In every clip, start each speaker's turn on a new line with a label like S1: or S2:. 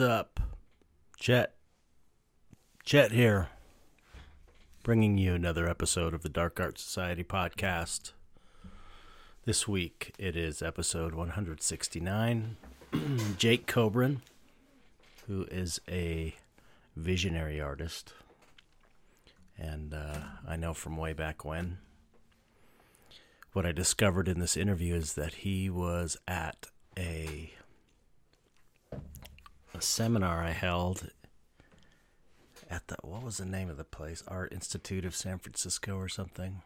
S1: Up? Chet. Chet here. Bringing you another episode of the Dark Art Society podcast. This week it is episode 169. Jake Kobrin, who is a visionary artist. And uh, I know from way back when. What I discovered in this interview is that he was at a a seminar I held at the what was the name of the place? Art Institute of San Francisco or something.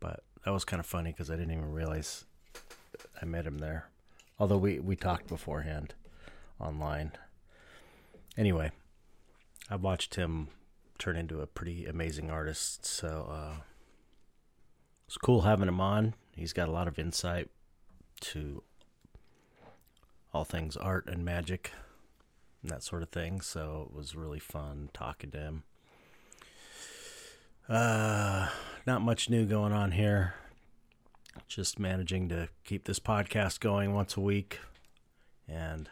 S1: But that was kind of funny because I didn't even realize I met him there. Although we we talked beforehand online. Anyway, I watched him turn into a pretty amazing artist. So uh, it's cool having him on. He's got a lot of insight to all things art and magic and that sort of thing. So it was really fun talking to him. Uh, not much new going on here. Just managing to keep this podcast going once a week and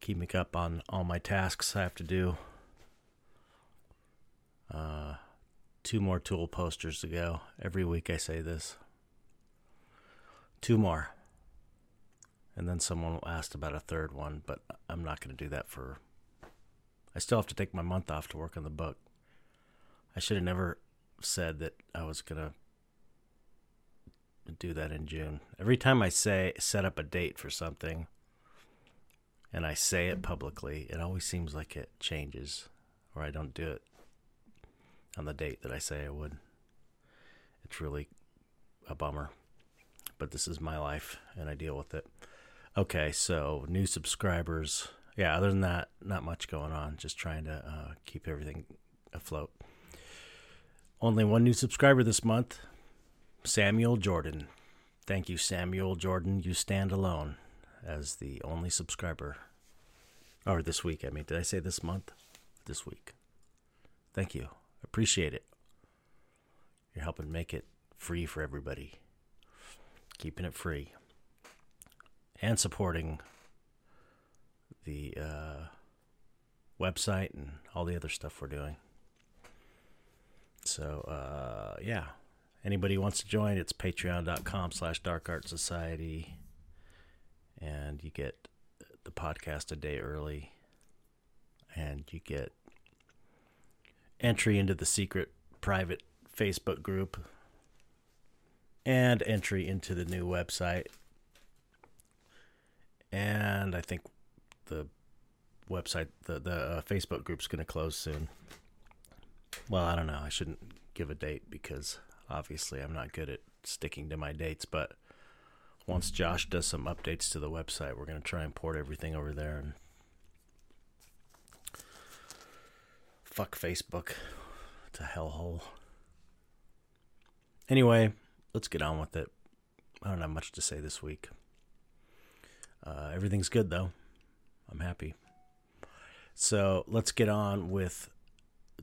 S1: keeping up on all my tasks I have to do. Uh, two more tool posters to go. Every week I say this. Two more. And then someone asked about a third one, but I'm not going to do that for. I still have to take my month off to work on the book. I should have never said that I was going to do that in June. Every time I say set up a date for something and I say it publicly, it always seems like it changes or I don't do it on the date that I say I would. It's really a bummer. But this is my life and I deal with it. Okay, so new subscribers. Yeah, other than that, not much going on. Just trying to uh, keep everything afloat. Only one new subscriber this month Samuel Jordan. Thank you, Samuel Jordan. You stand alone as the only subscriber. Or this week, I mean. Did I say this month? This week. Thank you. Appreciate it. You're helping make it free for everybody. Keeping it free and supporting the uh, website and all the other stuff we're doing. So uh, yeah, anybody wants to join, it's patreon.com slash dark society. And you get the podcast a day early. And you get entry into the secret private Facebook group and entry into the new website and I think the website, the the uh, Facebook group's going to close soon. Well, I don't know. I shouldn't give a date because obviously I'm not good at sticking to my dates. But once Josh does some updates to the website, we're going to try and port everything over there and fuck Facebook to hellhole. Anyway, let's get on with it. I don't have much to say this week. Uh, everything's good though. I'm happy. So let's get on with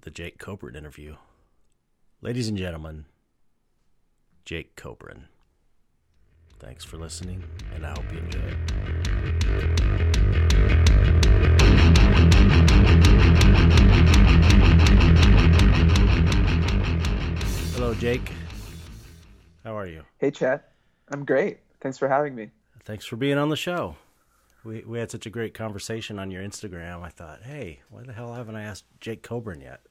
S1: the Jake Kobrin interview. Ladies and gentlemen, Jake Kobrin. Thanks for listening, and I hope you enjoy it. Hello, Jake. How are you?
S2: Hey, Chet. I'm great. Thanks for having me
S1: thanks for being on the show. We we had such a great conversation on your Instagram. I thought, hey, why the hell haven't I asked Jake Kobrin yet?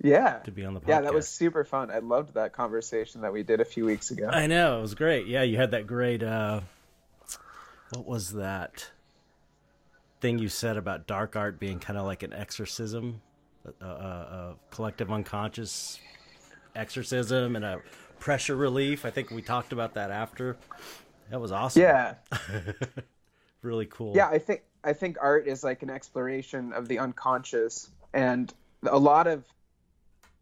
S2: Yeah,
S1: to be on the podcast.
S2: Yeah, that was super fun. I loved that conversation that we did a few weeks ago.
S1: I know it was great. Yeah, you had that great. uh What was that thing you said about dark art being kind of like an exorcism, a, a, a collective unconscious exorcism, and a pressure relief? I think we talked about that after. That was awesome.
S2: Yeah.
S1: really cool.
S2: Yeah, I think I think art is like an exploration of the unconscious and a lot of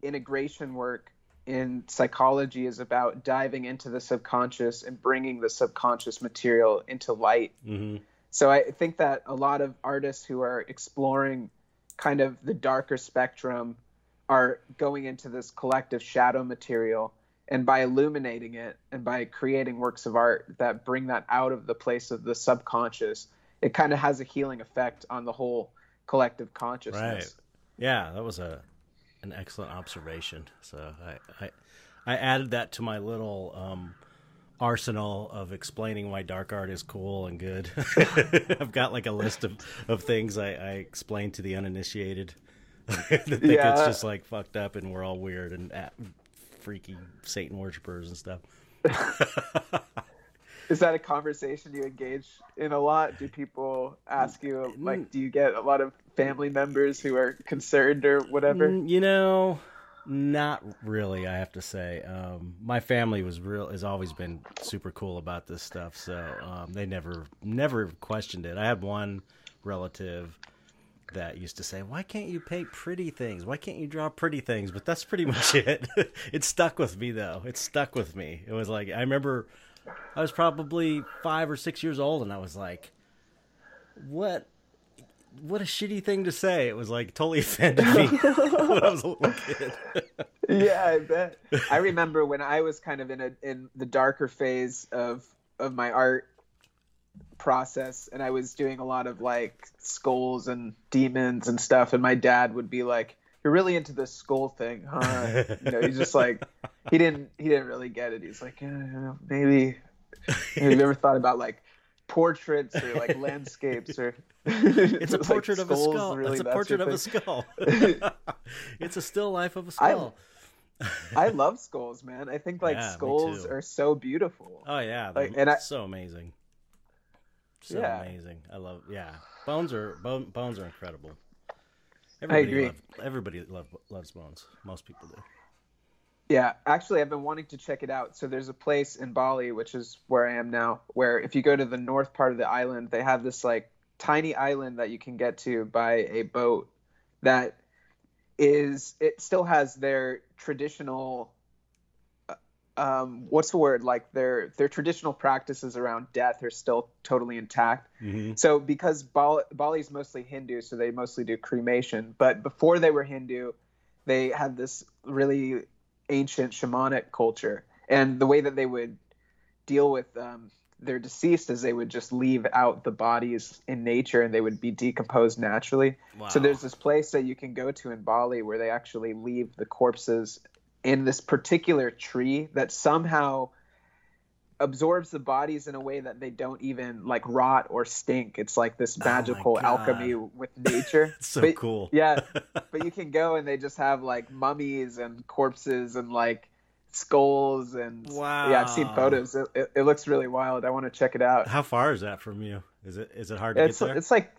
S2: integration work in psychology is about diving into the subconscious and bringing the subconscious material into light.
S1: Mm-hmm.
S2: So I think that a lot of artists who are exploring kind of the darker spectrum are going into this collective shadow material and by illuminating it and by creating works of art that bring that out of the place of the subconscious it kind of has a healing effect on the whole collective consciousness.
S1: Right. Yeah, that was a an excellent observation. So I I, I added that to my little um, arsenal of explaining why dark art is cool and good. I've got like a list of, of things I, I explain to the uninitiated that think
S2: Yeah.
S1: it's just like fucked up and we're all weird and uh, freaky Satan worshippers and stuff.
S2: Is that a conversation you engage in a lot? Do people ask you
S1: Mm.
S2: like do you get a lot of family members who are concerned or whatever?
S1: Mm, You know, not really. I have to say, um, my family was real has always been super cool about this stuff, so um, they never never questioned it. I had one relative that used to say, "Why can't you paint pretty things? Why can't you draw pretty things?" But that's pretty much it. it stuck with me though. It stuck with me. It was like I remember I was probably five or six years old, and I was like, "What? What a shitty thing to say!" It was like totally offended me when I was a little kid.
S2: yeah, I bet. I remember when I was kind of in a in the darker phase of of my art process and I was doing a lot of like skulls and demons and stuff and my dad would be like you're really into this skull thing, huh? You know, he's just like he didn't he didn't really get it. He's like, yeah, maybe have you ever thought about like portraits or like landscapes or
S1: It's a
S2: like,
S1: portrait of a skull.
S2: really,
S1: it's a portrait of a skull. it's a still life of a skull.
S2: I love skulls, man. I think like
S1: Yeah,
S2: skulls are so beautiful.
S1: Oh yeah,
S2: Like, and I-
S1: so amazing. So
S2: Yeah.
S1: amazing. I love. Yeah, bones are bone, bones are incredible. Everybody
S2: agree.
S1: Love, everybody love, loves bones. Most people do.
S2: Yeah, actually, I've been wanting to check it out. So there's a place in Bali, which is where I am now, where if you go to the north part of the island, they have this like tiny island that you can get to by a boat that is it still has their traditional um what's the word like their their traditional practices around death are still totally intact
S1: Mm-hmm.
S2: so because Bali, Bali's mostly Hindu, so they mostly do cremation. But before they were Hindu, they had this really ancient shamanic culture, and the way that they would deal with um, their deceased is they would just leave out the bodies in nature, and they would be decomposed naturally.
S1: Wow.
S2: So there's this place that you can go to in Bali where they actually leave the corpses in this particular tree that somehow absorbs the bodies in a way that they don't even like rot or stink. It's like this
S1: Oh
S2: magical
S1: God.
S2: alchemy with nature.
S1: So
S2: But-
S1: cool.
S2: Yeah, but you can go and they just have like mummies and corpses and like skulls and wow. yeah, I've seen photos. It, it, it looks really wild. I want to check it out.
S1: How far is that from you? Is it is it hard to
S2: It's
S1: get there?
S2: it's like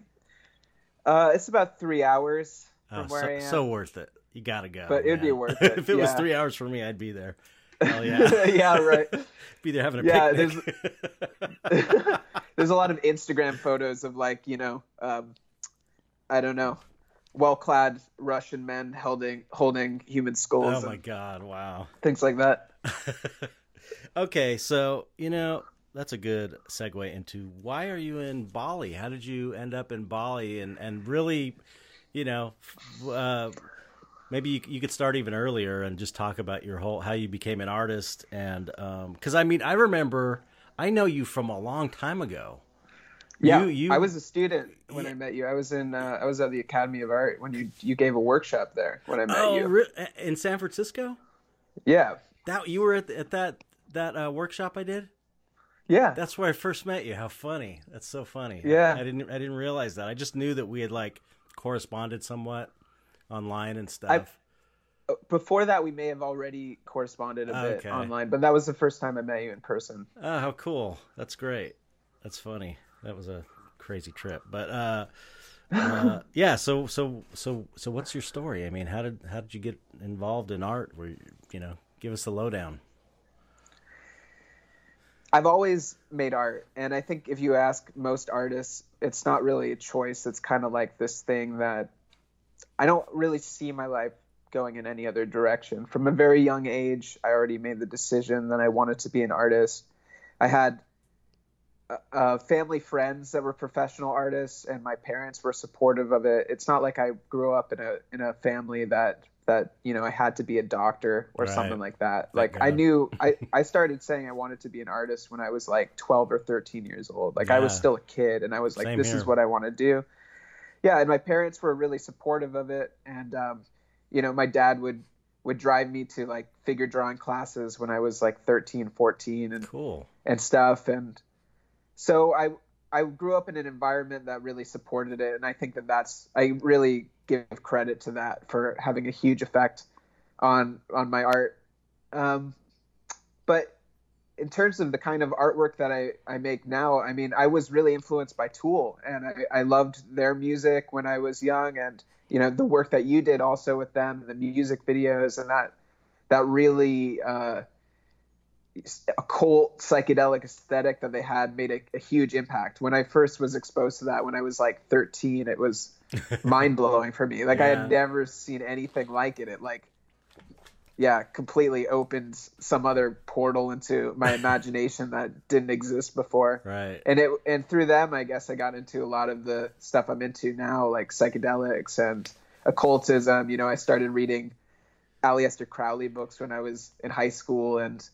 S2: uh, it's about three hours from
S1: oh,
S2: where
S1: so,
S2: I am.
S1: so worth it. You gotta go.
S2: But it'd be worth it,
S1: if it was three hours for me, I'd be there. Hell yeah.
S2: yeah, right.
S1: be there having a
S2: Yeah,
S1: picnic.
S2: There's a lot of Instagram photos of like you know, um, I don't know, well-clad Russian men holding holding human skulls
S1: oh my god! Wow.
S2: things like that.
S1: okay, so you know that's a good segue into why are you in Bali? How did you end up in Bali? And and really, you know, uh, maybe you, you could start even earlier and just talk about your whole how you became an artist. And because I mean, I remember I know you from a long time ago.
S2: Yeah,
S1: You- you-
S2: I was a student when
S1: Yeah.
S2: I met you. I was in uh, I was at the Academy of Art when you you gave a workshop there when I met
S1: Oh,
S2: you.
S1: re- in San Francisco?
S2: Yeah,
S1: That you were at, at that that uh, workshop I did?
S2: yeah,
S1: That's where I first met you. How funny! That's so funny.
S2: Yeah.
S1: I didn't I didn't realize that. I just knew that we had like corresponded somewhat online and stuff.
S2: Before that, we may have already corresponded a bit online, but that was the first time I met you in person.
S1: Oh, how cool! That's great. That's funny. That was a crazy trip, but uh, uh, yeah. So so so so, what's your story? I mean, how did how did you get involved in art? Where you, you know, give us the lowdown.
S2: I've always made art, and I think if you ask most artists, it's not really a choice. It's kind of like this thing that I don't really see my life going in any other direction. From a very young age, I already made the decision that I wanted to be an artist. I had uh, uh, family friends that were professional artists, and my parents were supportive of it. It's not like I grew up in a in a family that that you know I had to be a doctor or
S1: Right.
S2: something like that. Like I knew I I started saying I wanted to be an artist when I was like 12 or 13 years old. Like I was still a kid and I was like
S1: Same
S2: this
S1: here.
S2: is what I want to do. Yeah, and my parents were really supportive of it and um you know my dad would would drive me to like figure drawing classes when I was like 13, 14 and
S1: Cool.
S2: and stuff and so i i grew up in an environment that really supported it and i think that that's i really give credit to that for having a huge effect on on my art um but in terms of the kind of artwork that I, I make now, I mean, I was really influenced by Tool, and I, I loved their music when I was young, and you know the work that you did also with them, the music videos, and that that really uh, occult psychedelic aesthetic that they had made a, a huge impact. When I first was exposed to that, when I was like 13, it was mind blowing for me. Like I had never seen anything like it. It like yeah, completely opened some other portal into my imagination that didn't exist before.
S1: Right.
S2: And it and through them I guess I got into a lot of the stuff I'm into now, like psychedelics and occultism. You know, I started reading Aleister Crowley books when I was in high school and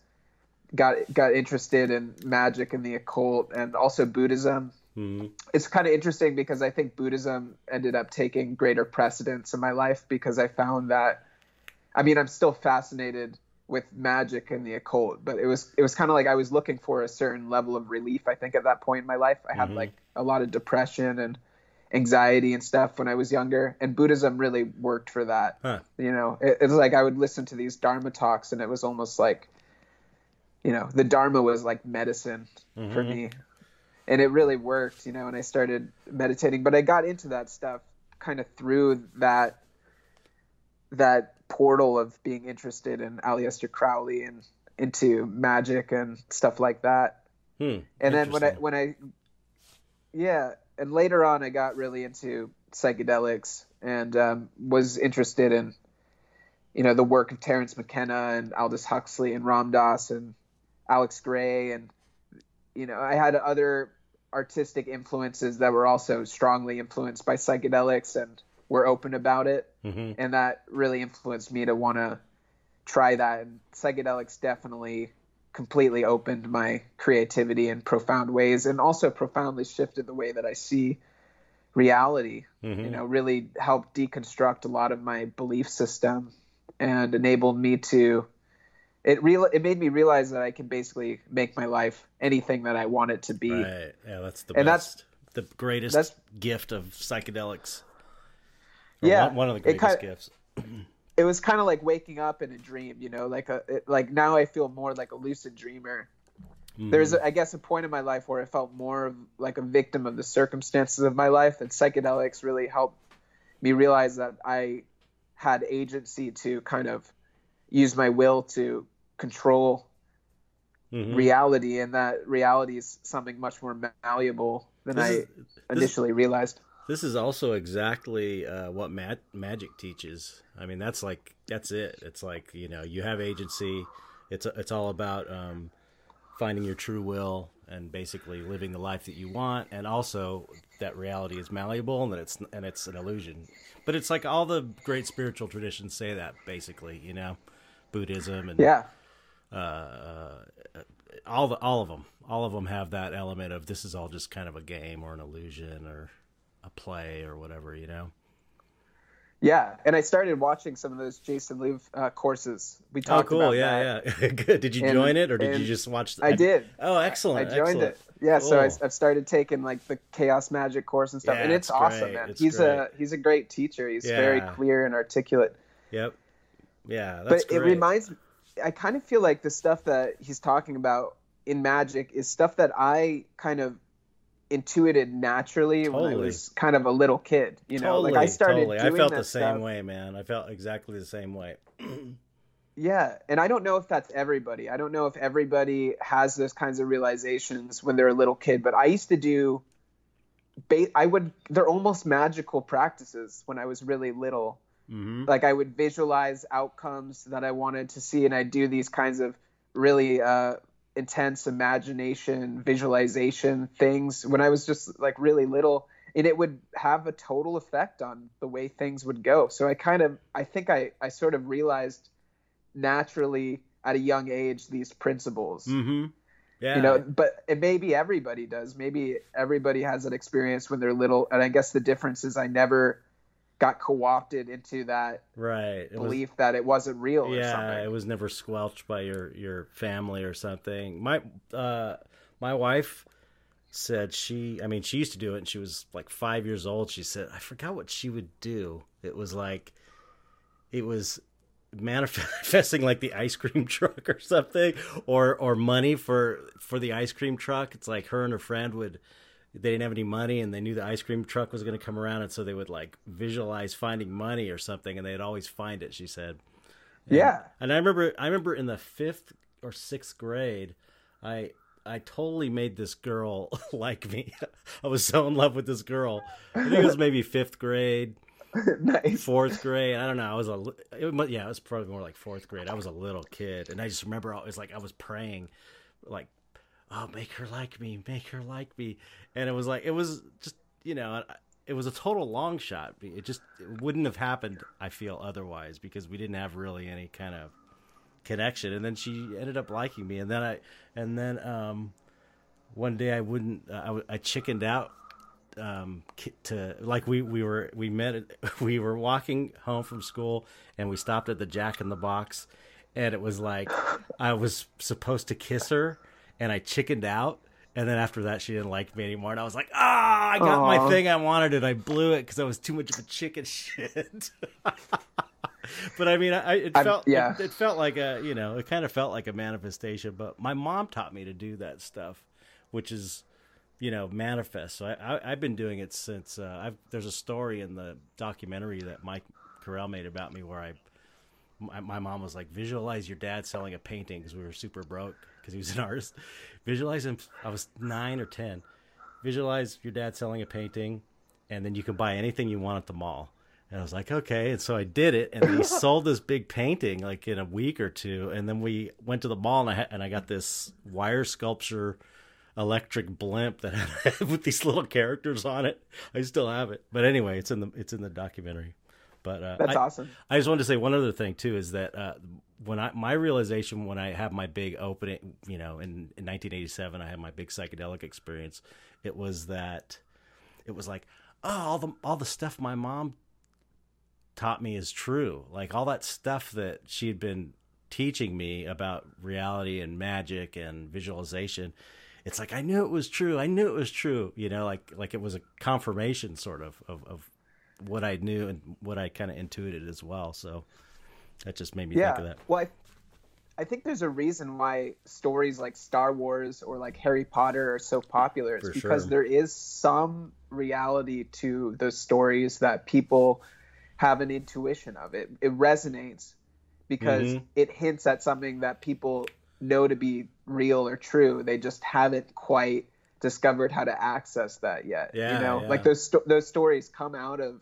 S2: got got interested in magic and the occult and also Buddhism
S1: Mhm.
S2: it's kind of interesting because I think Buddhism ended up taking greater precedence in my life because I found that I mean I'm still fascinated with magic and the occult but it was it was kind of like I was looking for a certain level of relief I think at that point in my life I had
S1: Mhm.
S2: like a lot of depression and anxiety and stuff when I was younger and Buddhism really worked for that
S1: Huh.
S2: you know it, it was like I would listen to these dharma talks and it was almost like you know the dharma was like medicine for
S1: Mhm.
S2: me and it really worked you know and i started meditating but i got into that stuff kind of through that that portal of being interested in Aleister Crowley and into magic and stuff like that
S1: Hmm.
S2: and then when I when I yeah, and later on I got really into psychedelics and um, was interested in you know the work of Terence McKenna and Aldous Huxley and Ram Dass and Alex Grey and you know I had other artistic influences that were also strongly influenced by psychedelics and were open about it
S1: Mhm.
S2: and that really influenced me to want to try that and psychedelics definitely completely opened my creativity in profound ways and also profoundly shifted the way that I see reality
S1: Mhm.
S2: you know really helped deconstruct a lot of my belief system and enabled me to it real it made me realize that I can basically make my life anything that I want it to be
S1: Right. Yeah, that's the
S2: And
S1: best.
S2: that's-
S1: the greatest
S2: that's-
S1: gift of psychedelics.
S2: Yeah,
S1: one, one of the greatest
S2: kinda-
S1: gifts.
S2: it was kind of like waking up in a dream, you know, like a it, like now I feel more like a lucid dreamer.
S1: Mhm.
S2: There's I guess a point in my life where I felt more of like a victim of the circumstances of my life, and psychedelics really helped me realize that I had agency to kind of use my will to control
S1: Mhm.
S2: reality, and that reality is something much more malleable than
S1: This
S2: I
S1: is-
S2: initially realized.
S1: This is also exactly uh, what ma- magic teaches. I mean, that's like that's it. It's like you know you have agency. It's it's all about um, finding your true will and basically living the life that you want, and also that reality is malleable and that it's and it's an illusion. But it's like all the great spiritual traditions say that basically. You know, Buddhism and
S2: Yeah.
S1: uh, all the all of them all of them have that element of this is all just kind of a game or an illusion or a play or whatever you know
S2: Yeah, and I started watching some of those Jason Louv uh, courses. We
S1: oh
S2: talked
S1: cool
S2: about
S1: yeah
S2: that.
S1: yeah Yeah. good did you
S2: And-
S1: join it or did you just watch the,
S2: I did.
S1: oh excellent
S2: I joined
S1: excellent.
S2: it. Yeah, so I, I've started taking like the chaos magic course and stuff,
S1: Yeah,
S2: and it's,
S1: it's
S2: awesome,
S1: great.
S2: man.
S1: It's
S2: he's
S1: great.
S2: a he's a great teacher. He's very clear and articulate.
S1: yep yeah that's
S2: but it reminds. me I kind of feel like the stuff that he's talking about in magic is stuff that I kind of intuited naturally when I was kind of a little kid. You know,
S1: totally,
S2: like I started
S1: totally.
S2: doing
S1: I felt the same
S2: stuff.
S1: way man I felt exactly the same way
S2: Yeah, and I don't know if that's everybody. I don't know if everybody has those kinds of realizations when they're a little kid, but I used to do I would they're almost magical practices when I was really little.
S1: hmm
S2: Like I would visualize outcomes that I wanted to see and I do these kinds of really uh intense imagination visualization things when I was just like really little and it would have a total effect on the way things would go. So I kind of, I think I, I sort of realized naturally at a young age these principles.
S1: Mm-hmm. Yeah.
S2: You know, but it maybe everybody does. Maybe everybody has that experience when they're little. And I guess the difference is I never got co-opted into that
S1: right
S2: belief was, that it wasn't real.
S1: Yeah, it was never squelched by your your family or something. My uh, my wife said she, I mean, she used to do it, and she was like five years old. She said, I forgot what she would do. It was like, it was manifesting like the ice cream truck or something, or or money for for the ice cream truck. It's like her and her friend would they didn't have any money and they knew the ice cream truck was going to come around and so they would like visualize finding money or something and they'd always find it she said.
S2: And, yeah.
S1: and i remember i remember in the fifth or sixth grade i i totally made this girl like me. I was so in love with this girl. I think it was maybe fifth grade
S2: nice.
S1: fourth grade i don't know i was a it, yeah it was probably more like fourth grade. I was a little kid and i just remember it was like i was praying like oh, make her like me, make her like me. And it was like, it was just, you know, it was a total long shot. It just it wouldn't have happened, I feel, otherwise, because we didn't have really any kind of connection. And then she ended up liking me. And then I, and then, um, one day I wouldn't, uh, I, I chickened out um to like we we were we met we were walking home from school and we stopped at the jack in the box and it was like i was supposed to kiss her and I chickened out. And then after that, she didn't like me anymore. And I was like, ah, I got Aww. my thing I wanted, and I blew it because I was too much of a chicken shit. but I mean, I, it felt yeah. It, it, felt like a you know, it kind of felt like a manifestation. But my mom taught me to do that stuff, which is you know manifest. So I, I have been doing it since. Uh, I've, there's a story in the documentary that Mike Correll made about me where I my, my mom was like, visualize your dad selling a painting because we were super broke because he was an artist. Visualize him. I was nine or ten. Visualize your dad selling a painting, and then you can buy anything you want at the mall. And I was like, okay. And so I did it, and he sold this big painting like in a week or two. And then we went to the mall, and I and I got this wire sculpture electric blimp that had with these little characters on it. I still have it, but anyway, it's in the it's in the documentary. But uh,
S2: that's
S1: I,
S2: awesome.
S1: I just wanted to say one other thing too is that uh, when I my realization when I had my big opening, you know, in, in 1987, I had my big psychedelic experience. It was that it was like, oh, all the all the stuff my mom taught me is true. Like all that stuff that she'd been teaching me about reality and magic and visualization it's like I knew it was true. I knew it was true. You know, like like it was a confirmation sort of of, of what I knew and what I kind of intuited as well. So that just made me
S2: yeah.
S1: think of that.
S2: Well, I, I think there's a reason why stories like Star Wars or like Harry Potter are so popular. It's For because sure. there is some reality to those stories that people have an intuition of. It it resonates because mm-hmm. it hints at something that people know to be real or true. They just haven't quite discovered how to access that yet.
S1: Yeah,
S2: you know,
S1: yeah.
S2: like those sto- those stories come out of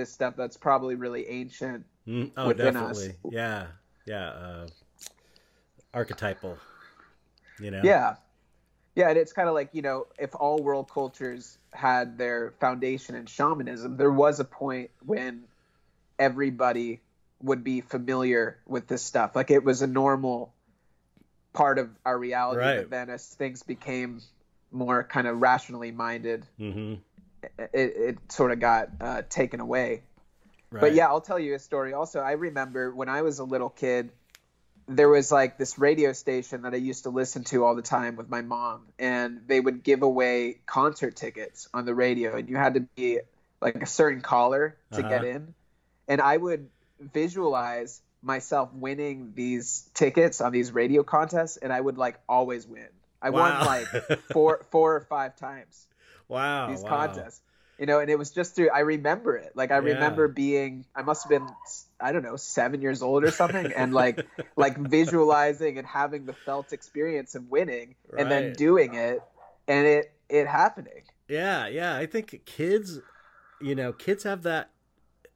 S2: this stuff that's probably really ancient
S1: mm, oh, within definitely. us. Yeah, yeah, uh, archetypal. You know.
S2: Yeah, yeah, and it's kind of like you know, if all world cultures had their foundation in shamanism, there was a point when everybody would be familiar with this stuff. Like it was a normal part of our reality.
S1: Right.
S2: But then as things became more kind of rationally minded,
S1: mm-hmm
S2: it, it sort of got uh, taken away. Right. But yeah, I'll tell you a story. Also, I remember when I was a little kid, there was like this radio station that I used to listen to all the time with my mom, and they would give away concert tickets on the radio, and you had to be like a certain caller to uh-huh. get in. And I would visualize myself winning these tickets on these radio contests, and I would like always win. I wow. won like four, four or five times.
S1: Wow.
S2: These
S1: wow.
S2: contests. You know, and it was just through I remember it. Like I yeah. remember being I must have been I don't know, 7 years old or something and like like visualizing and having the felt experience of winning right. and then doing it and it it happening.
S1: Yeah, yeah. I think kids, you know, kids have that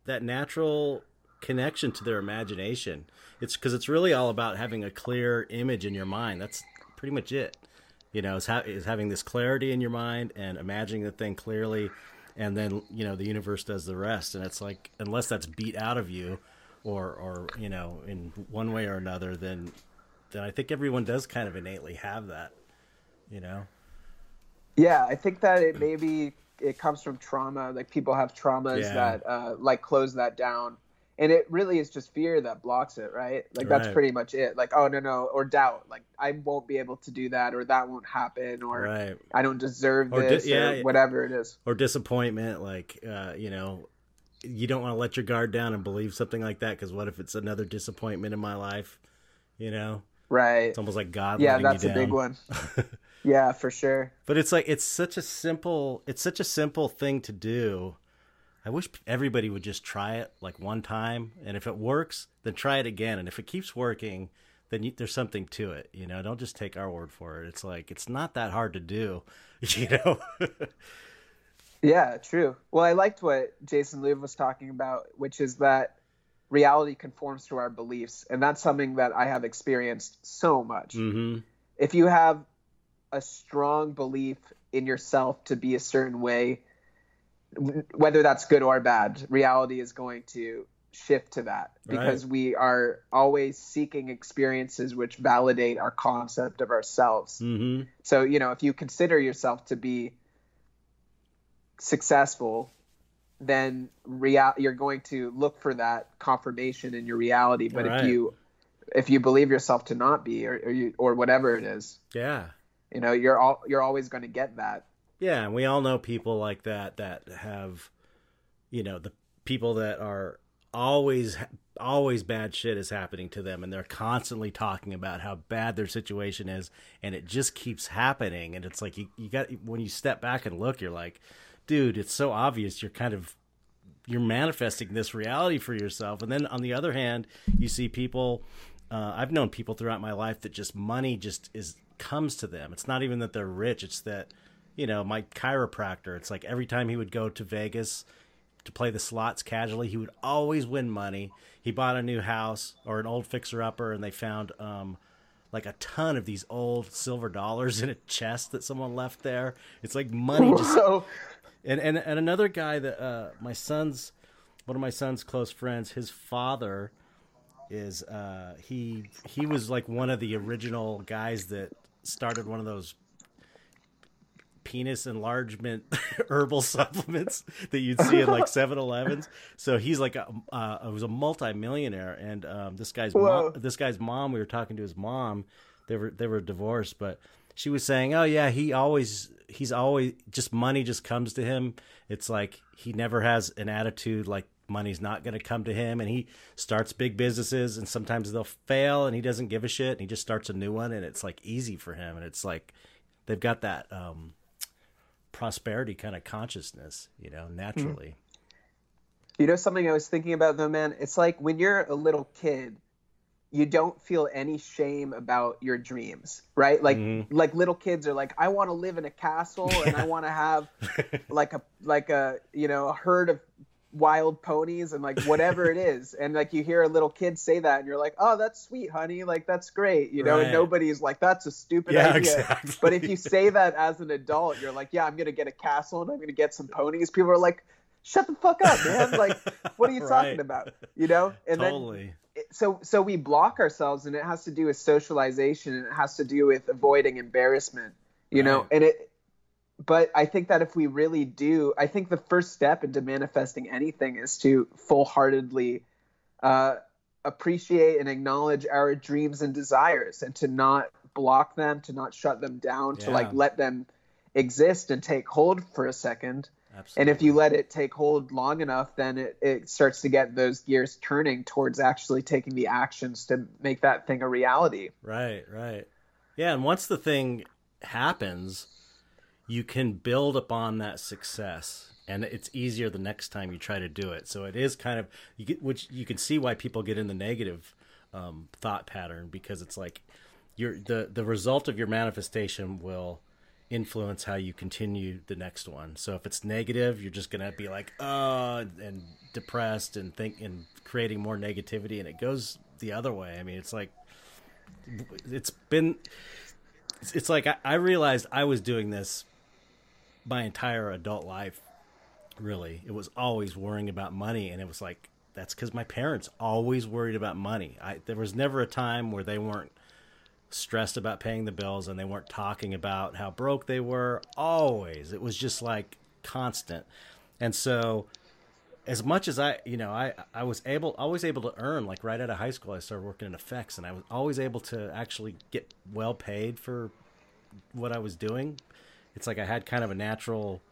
S1: that natural connection to their imagination. It's because it's really all about having a clear image in your mind. That's pretty much it. You know, is, ha- is having this clarity in your mind and imagining the thing clearly, and then you know the universe does the rest. And it's like unless that's beat out of you, or or you know in one way or another, then then I think everyone does kind of innately have that. You know.
S2: Yeah, I think that it maybe it comes from trauma. Like people have traumas
S1: Yeah.
S2: that uh, like close that down, and it really is just fear that blocks it, right? Like that's
S1: Right.
S2: pretty much it. Like oh no no, or doubt. Like I won't be able to do that, or that won't happen, or
S1: Right.
S2: I don't deserve
S1: Or di-
S2: this,
S1: yeah,
S2: or whatever it is.
S1: or disappointment like uh, you know you don't want to let your guard down and believe something like that because what if it's another disappointment in my life you know
S2: Right.
S1: it's almost like god
S2: Yeah, that's a big one. yeah, for sure.
S1: but it's like it's such a simple it's such a simple thing to do i wish everybody would just try it like one time and if it works then try it again and if it keeps working then you, there's something to it you know don't just take our word for it it's like it's not that hard to do you know
S2: Yeah, true. Well, I liked what Jason Louv was talking about, which is that reality conforms to our beliefs, and that's something that I have experienced so much.
S1: hmm
S2: If you have a strong belief in yourself to be a certain way, whether that's good or bad, reality is going to shift to that because we are always seeking experiences which validate our concept of ourselves.
S1: hmm
S2: So, you know, if you consider yourself to be successful, then real you're going to look for that confirmation in your reality. But
S1: Right.
S2: if you if you believe yourself to not be or, or you or whatever it is,
S1: yeah
S2: you know, you're all you're always going to get that.
S1: Yeah, and we all know people like that that have, you know, the people that are always always bad shit is happening to them and they're constantly talking about how bad their situation is and it just keeps happening and it's like you, you got when you step back and look you're like dude it's so obvious you're kind of you're manifesting this reality for yourself. And then on the other hand you see people uh, i've known people throughout my life that just money just is comes to them. It's not even that they're rich it's that you know my chiropractor. It's like every time he would go to vegas to play the slots casually he would always win money. He bought a new house or an old fixer upper and they found um like a ton of these old silver dollars in a chest that someone left there. It's like money just
S2: So
S1: and and and another guy that uh, my son's one of my son's close friends, his father is uh, he he was like one of the original guys that started one of those penis enlargement herbal supplements that you'd see in like 7-Elevens. So he's like a uh, was a multimillionaire and um, this guy's mom, this guy's mom we were talking to his mom they were they were divorced but she was saying oh yeah he always he's always just money just comes to him it's like he never has an attitude like money's not going to come to him and he starts big businesses and sometimes they'll fail and he doesn't give a shit and he just starts a new one and it's like easy for him and it's like they've got that um prosperity kind of consciousness you know naturally
S2: You know something I was thinking about though, man? It's like when you're a little kid, you don't feel any shame about your dreams, right? Like
S1: Mhm.
S2: like little kids are like, I want to live in a castle and I want to have like a like a you know a herd of wild ponies and like whatever it is and like you hear a little kid say that and you're like oh that's sweet honey like that's great you know
S1: Right.
S2: and nobody's like that's a stupid
S1: yeah
S2: idea
S1: exactly
S2: but if you say that as an adult, you're like, yeah, I'm gonna get a castle and I'm gonna get some ponies. People are like, shut the fuck up, man. Like, what are you talking about? You know? And
S1: totally
S2: then so so we block ourselves, and it has to do with socialization, and it has to do with avoiding embarrassment. You know, and it. But I think that if we really do, I think the first step into manifesting anything is to full-heartedly uh, appreciate and acknowledge our dreams and desires and to not block them to not shut them down to like let them exist and take hold for a second.
S1: Absolutely
S2: and if you let it take hold long enough then it, it starts to get those gears turning towards actually taking the actions to make that thing a reality.
S1: Right, right. Yeah, and once the thing happens, you can build upon that success and it's easier the next time you try to do it. So it is kind of you get which you can see why people get in the negative um, thought pattern because it's like your the the result of your manifestation will influence how you continue the next one. So if it's negative, you're just gonna be like, uh, and depressed and think and creating more negativity, and it goes the other way. I mean, it's like it's been it's, like I realized I was doing this my entire adult life Really, it was always worrying about money, and it was like that's because my parents always worried about money. I there was never a time where they weren't stressed about paying the bills and they weren't talking about how broke they were. Always, it was just like constant, and so as much as I, you know, I, I was able, always able to earn. Like right out of high school, I started working in effects, and I was always able to actually get well paid for what I was doing. It's like I had kind of a natural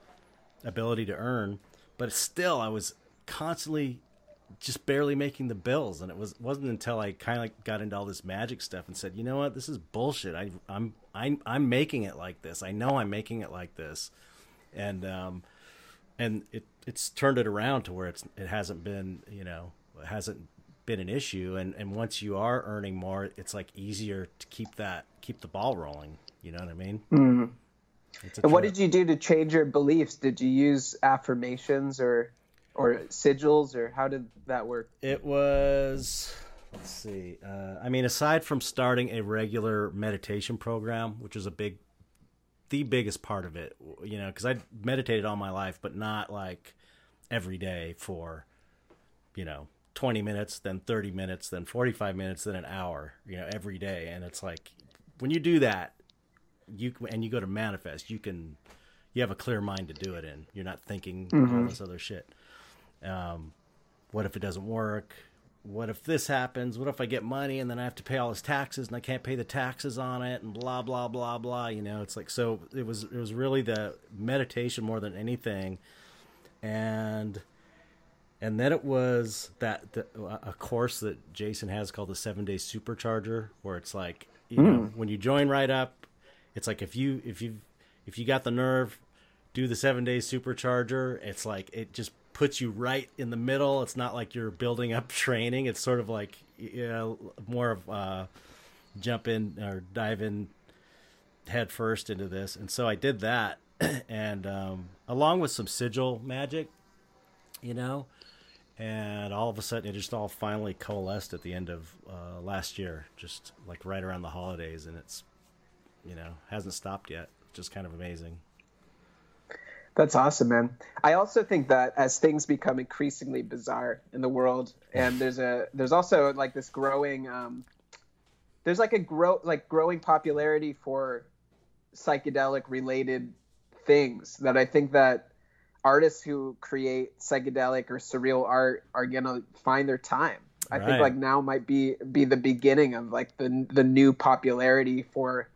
S1: ability to earn, but still, I was constantly just barely making the bills. And it was wasn't until I kind of got into all this magic stuff and said, you know what, this is bullshit. I, I'm I'm I'm making it like this. I know I'm making it like this, and um, and it it's turned it around to where it's it hasn't been you know it hasn't been an issue and and once you are earning more it's like easier to keep that keep the ball rolling you know what i mean
S2: mm. And what did you do to change your beliefs? Did you use affirmations or or sigils or how did that work?
S1: It was let's see uh, i mean aside from starting a regular meditation program which is a big the biggest part of it, you know, because I meditated all my life, but not like every day for, you know, 20 minutes, then 30 minutes, then 45 minutes, then an hour, you know, every day. And it's like when you do that, you and you go to manifest, you can, you have a clear mind to do it in. You're not thinking mm-hmm. all this other shit. Um, what if it doesn't work? what if this happens? What if I get money and then I have to pay all his taxes and I can't pay the taxes on it and blah blah blah blah. You know, it's like so. It was it was really the meditation more than anything, and and then it was that the, a course that Jason has called the Seven Day Supercharger, where it's like you mm. know when you join right up, it's like if you if you if you got the nerve, do the Seven Day Supercharger. It's like it just puts you right in the middle. It's not like you're building up training. It's sort of like know, more of uh, jump in or dive in head first into this. And so I did that, and um, along with some sigil magic, you know, and all of a sudden it just all finally coalesced at the end of uh, last year, just like right around the holidays, and it's you know hasn't stopped yet. Just kind of amazing.
S2: That's awesome, man. I also think that as things become increasingly bizarre in the world, and there's a there's also like this growing um, there's like a grow like growing popularity for psychedelic related things that I think that artists who create psychedelic or surreal art are gonna find their time. I right. think like now might be be the beginning of like the the new popularity for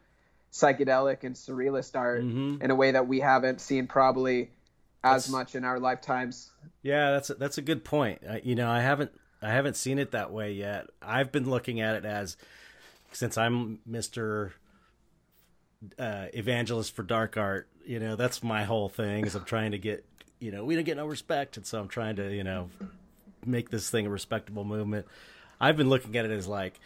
S2: psychedelic and surrealist art mm-hmm. in a way that we haven't seen probably as that's, much in our lifetimes.
S1: Yeah, that's a, that's a good point. Uh, you know, I haven't I haven't seen it that way yet. I've been looking at it as since I'm Mister uh, Evangelist for Dark Art. You know, that's my whole thing. Is I'm trying to get you know we don't get no respect, and so I'm trying to you know make this thing a respectable movement. I've been looking at it as like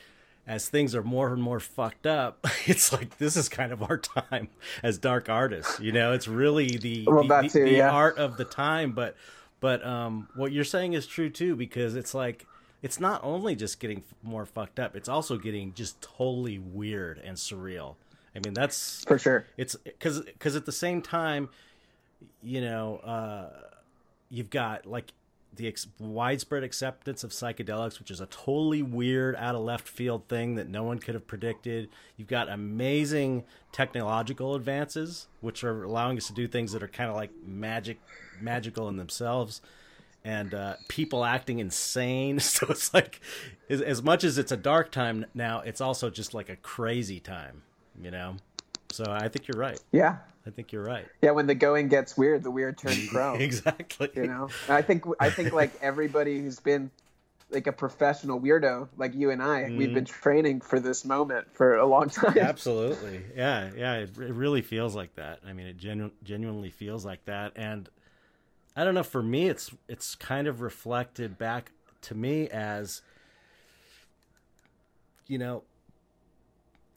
S1: as things are more and more fucked up, it's like this is kind of our time as dark artists. You know, it's really the well, the, too, the, the yeah. art of the time. But but um, what you're saying is true too because it's like it's not only just getting more fucked up; it's also getting just totally weird and surreal. I mean, that's
S2: for sure.
S1: It's because because at the same time, you know, uh, you've got like the ex- widespread acceptance of psychedelics, which is a totally weird, out of left field thing that no one could have predicted. You've got amazing technological advances, which are allowing us to do things that are kind of like magic, magical in themselves, and uh, people acting insane. So it's like, as, as much as it's a dark time now, it's also just like a crazy time, you know. So I think you're right.
S2: Yeah,
S1: I think you're right.
S2: Yeah, when the going gets weird, the weird turns pro.
S1: exactly.
S2: You know, I think I think like everybody who's been like a professional weirdo like you and I, mm. we've been mm-hmm. training for this moment for a long time.
S1: Absolutely. Yeah, yeah, it, it really feels like that. I mean, it genu- genuinely feels like that and I don't know, for me it's it's kind of reflected back to me as you know,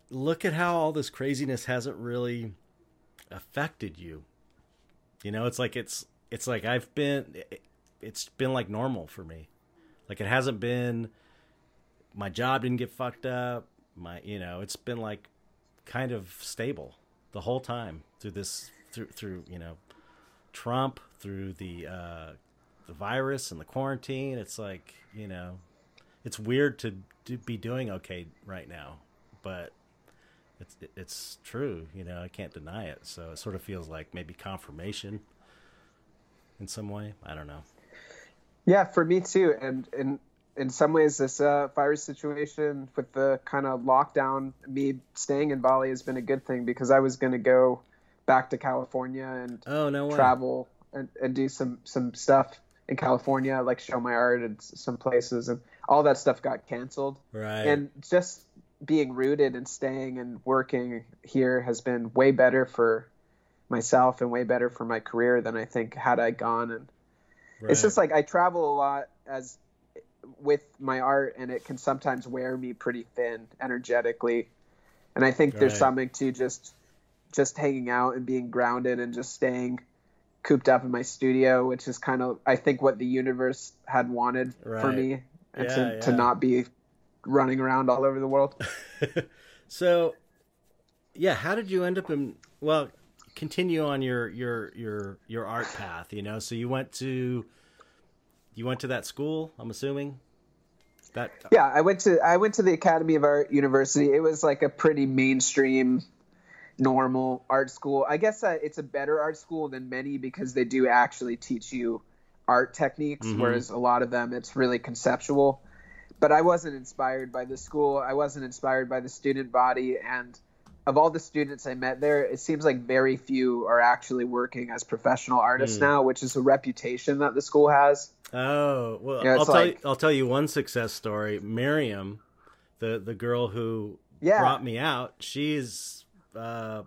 S1: look at how all this craziness hasn't really affected you. You know, it's like it's it's like I've been it's been like normal for me. Like it hasn't been my job didn't get fucked up. My you know, it's been like kind of stable the whole time through this through through, you know, Trump, through the uh, the virus and the quarantine. It's like you know, it's weird to do, be doing okay right now, but it's it's true. You know, I can't deny it. So it sort of feels like maybe confirmation in some way. I don't know.
S2: Yeah, for me too. And in in some ways, this uh, virus situation with the kind of lockdown, me staying in Bali has been a good thing because I was going to go back to California and
S1: oh, no
S2: travel and, and do some some stuff in California, like show my art in some places, and all that stuff got canceled.
S1: Right.
S2: And just being rooted and staying and working here has been way better for myself and way better for my career than I think had I gone. And right. it's just like I travel a lot as with my art, and it can sometimes wear me pretty thin energetically. And I think right. there's something to just just hanging out and being grounded and just staying cooped up in my studio, which is kind of I think what the universe had wanted right. for me, and yeah, to, yeah. to not be running around all over the world.
S1: so, yeah, how did you end up in? Well, continue on your your your your art path. You know, so you went to you went to that school. I'm assuming. That
S2: yeah, I went to I went to the Academy of Art University. It was like a pretty mainstream normal art school. I guess uh, it's a better art school than many because they do actually teach you art techniques, mm-hmm. whereas a lot of them it's really conceptual. But I wasn't inspired by the school. I wasn't inspired by the student body, and of all the students I met there, it seems like very few are actually working as professional artists mm. now, which is a reputation that the school has.
S1: Oh well, you know, I'll tell like, you. I'll tell you one success story. Miriam, the the girl who yeah. brought me out, she's uh,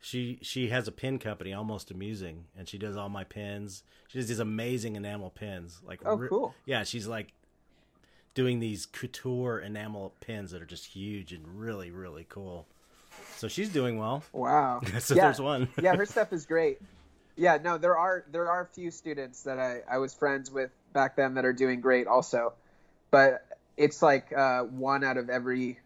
S1: she she has a pin company, almost amusing, and she does all my pins. She does these amazing enamel pins. Like
S2: oh, cool.
S1: Yeah, she's like doing these couture enamel pins that are just huge and really really cool. So she's doing well.
S2: Wow.
S1: so yeah. there's one.
S2: yeah, her stuff is great. Yeah, no, there are there are a few students that I I was friends with back then that are doing great also, but it's like uh, one out of every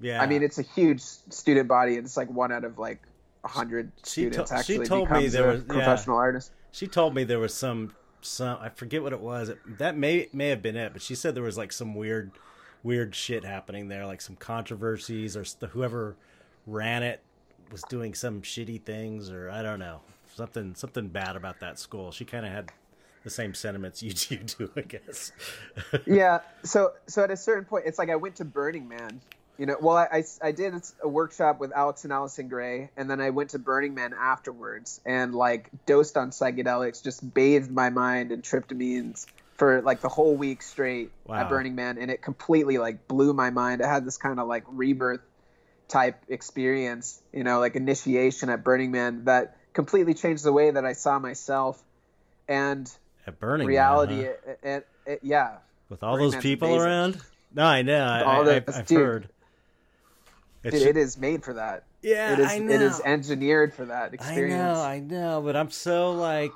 S2: yeah. I mean, it's a huge student body. and It's like one out of like a hundred students to- actually becomes a was, professional yeah. artist.
S1: She told me there was some some I forget what it was. That may may have been it, but she said there was like some weird weird shit happening there, like some controversies or whoever ran it was doing some shitty things or I don't know something something bad about that school. She kind of had the same sentiments you, you do, I guess.
S2: yeah. So so at a certain point, it's like I went to Burning Man you know, well, I, I, I, did a workshop with Alex and Allison Grey, and then I went to Burning Man afterwards and like dosed on psychedelics, just bathed my mind in tryptamines for like the whole week straight wow. at Burning Man, and it completely like blew my mind. I had this kind of like rebirth type experience, you know, like initiation at Burning Man that completely changed the way that I saw myself and
S1: at Burning
S2: reality.
S1: Man, huh?
S2: it, it, it, yeah,
S1: with all Burning those people around. No, I know. I, have heard.
S2: It, it is made for that.
S1: Yeah,
S2: it is.
S1: I know.
S2: It is engineered for that experience.
S1: I know, I know, but I'm so like,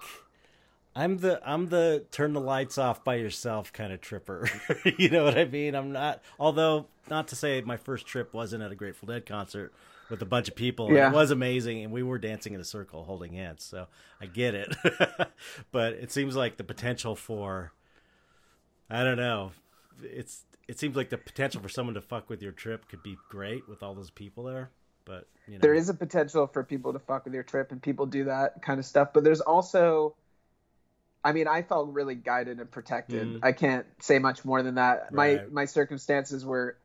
S1: I'm the I'm the turn the lights off by yourself kind of tripper. you know what I mean? I'm not. Although not to say my first trip wasn't at a Grateful Dead concert with a bunch of people. Yeah. It was amazing, and we were dancing in a circle, holding hands. So I get it, but it seems like the potential for, I don't know, it's it seems like the potential for someone to fuck with your trip could be great with all those people there. But you know.
S2: there is a potential for people to fuck with your trip, and people do that kind of stuff. But there's also, I mean, I felt really guided and protected. Mm. I can't say much more than that. Right. My my circumstances were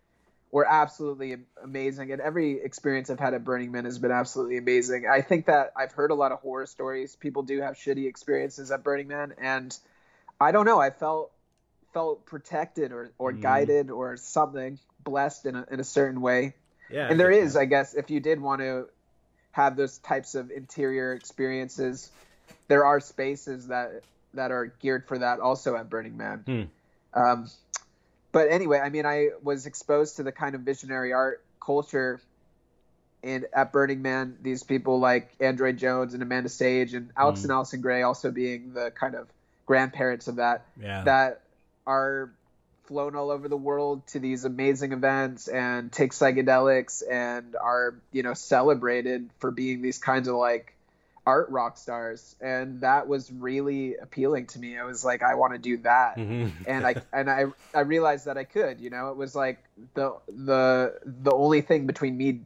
S2: were absolutely amazing, and every experience I've had at Burning Man has been absolutely amazing. I think that I've heard a lot of horror stories. People do have shitty experiences at Burning Man, and I don't know. I felt felt protected or, or mm. guided or something blessed in a, in a certain way yeah and there is i guess if you did want to have those types of interior experiences there are spaces that that are geared for that also at burning man
S1: hmm.
S2: um, but anyway i mean i was exposed to the kind of visionary art culture and at burning man these people like android jones and amanda sage and alex mm. and allison grey also being the kind of grandparents of that
S1: yeah.
S2: that are flown all over the world to these amazing events and take psychedelics and are you know celebrated for being these kinds of like art rock stars. And that was really appealing to me. I was like i want to do that.
S1: Mm-hmm.
S2: and i and i i realized that i could you know? It was like the the the only thing between me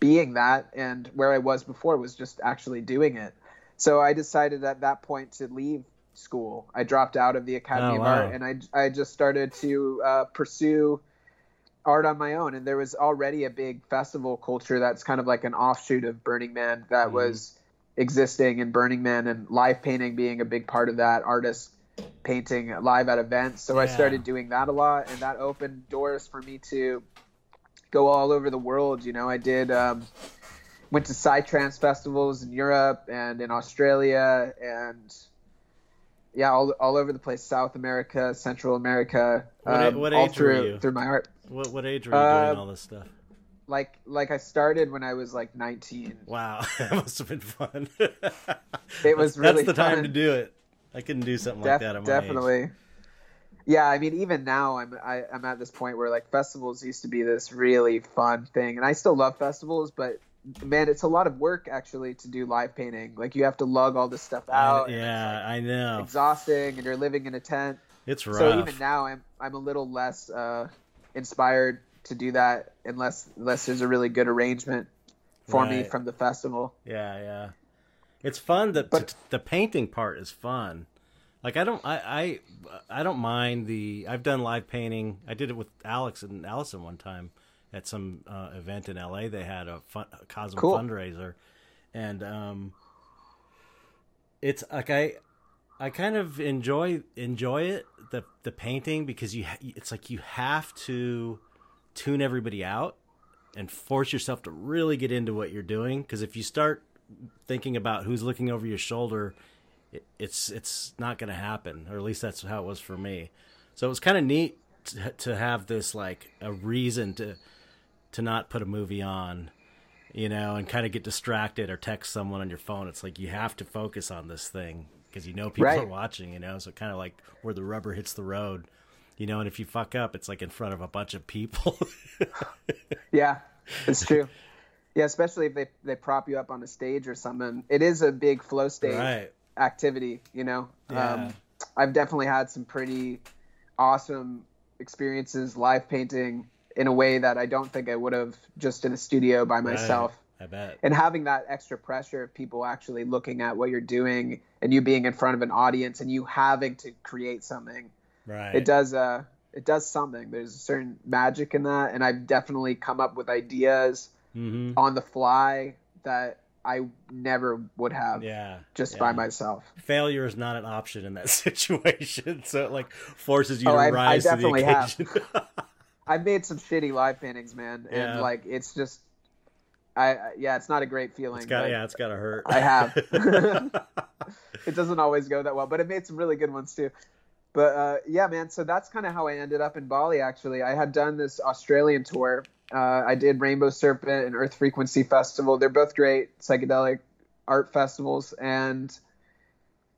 S2: being that and where i was before was just actually doing it. So i decided at that point to leave school. I dropped out of the academy
S1: Oh,
S2: of art and i i just started to uh, pursue art on my own. And there was already a big festival culture that's kind of like an offshoot of burning man that
S1: Mhm.
S2: was existing in burning man and live painting being a big part of that artists painting live at events. So i started doing that a lot and that opened doors for me to go all over the world you know. I did um, went to psytrance festivals in europe and in australia and yeah all, all over the place south america central america um,
S1: what
S2: all
S1: age were
S2: through
S1: you?
S2: through my art
S1: What what age were you
S2: Uh,
S1: doing all this stuff?
S2: like like I started when I was like 19.
S1: Wow, that must have been fun.
S2: It was
S1: That's-
S2: really
S1: That's the time
S2: fun.
S1: to do it. I couldn't do something like that at my age.
S2: definitely. Yeah, I mean, even now I'm I, I'm at this point where like festivals used to be this really fun thing, and I still love festivals, but man, it's a lot of work actually to do live painting. Like you have to lug all this stuff out. and
S1: yeah, I know.
S2: exhausting, and you're living in a tent.
S1: It's rough.
S2: So even now, I'm I'm a little less uh, inspired to do that unless unless there's a really good arrangement for me from the festival.
S1: Yeah, yeah. It's fun. The
S2: But-
S1: t- the painting part is fun. Like I don't I, I I don't mind the I've done live painting. I did it with Alex and Allison one time at some uh, event in LA. They had a, fun, a Cosmo
S2: Cool.
S1: fundraiser, and um, it's like I I kind of enjoy enjoy it the the painting because you it's like you have to tune everybody out and force yourself to really get into what you're doing because if you start thinking about who's looking over your shoulder it, it's it's not going to happen or at least that's how it was for me so it was kind of neat to, to have this like a reason to to not put a movie on you know and kind of get distracted or text someone on your phone it's like you have to focus on this thing because you know people
S2: Right.
S1: are watching you know so kind of like where the rubber hits the road you know and if you fuck up it's like in front of a bunch of people
S2: Yeah, it's true. Yeah, especially if they they prop you up on a stage or something. It is a big flow state
S1: right
S2: activity, you know.
S1: Yeah.
S2: Um, I've definitely had some pretty awesome experiences live painting in a way that I don't think I would have just in a studio by myself.
S1: i bet.
S2: And having that extra pressure of people actually looking at what you're doing and you being in front of an audience and you having to create something
S1: right.
S2: it does uh it does something. There's a certain magic in that. And i've definitely come up with ideas
S1: hmm
S2: on the fly that i never would have
S1: yeah.
S2: just
S1: yeah.
S2: by myself.
S1: Failure is not an option in that situation. So it like forces you
S2: Oh,
S1: to
S2: I- I
S1: rise to the
S2: definitely have.
S1: occasion
S2: i've made some shitty live paintings man and
S1: Yeah.
S2: like it's just I, yeah it's not a great feeling
S1: it's got
S2: but
S1: yeah it's gotta hurt.
S2: I have. it doesn't always go that well but it made some really good ones too. But uh, yeah man so that's kind of how i ended up in bali actually. I had done this australian tour. Uh, i did rainbow serpent and earth frequency festival. They're both great psychedelic art festivals and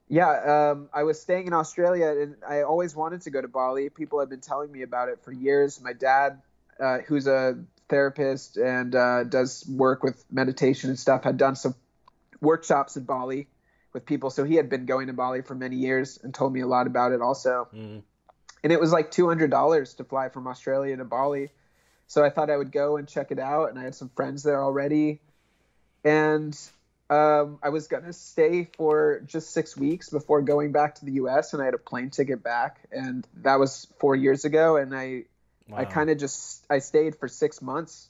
S2: yeah um, i was staying in australia and i always wanted to go to bali. People have been telling me about it for years. My dad uh, who's a therapist and uh, does work with meditation and stuff had done some workshops in bali with people. So he had been going to bali for many years and told me a lot about it also.
S1: Mm.
S2: and it was like $200 to fly from australia to bali. So i thought i would go and check it out and i had some friends there already. And um, i was going to stay for just six weeks before going back to the us and i had a plane ticket back and that was four years ago and i I kind of just I stayed for six months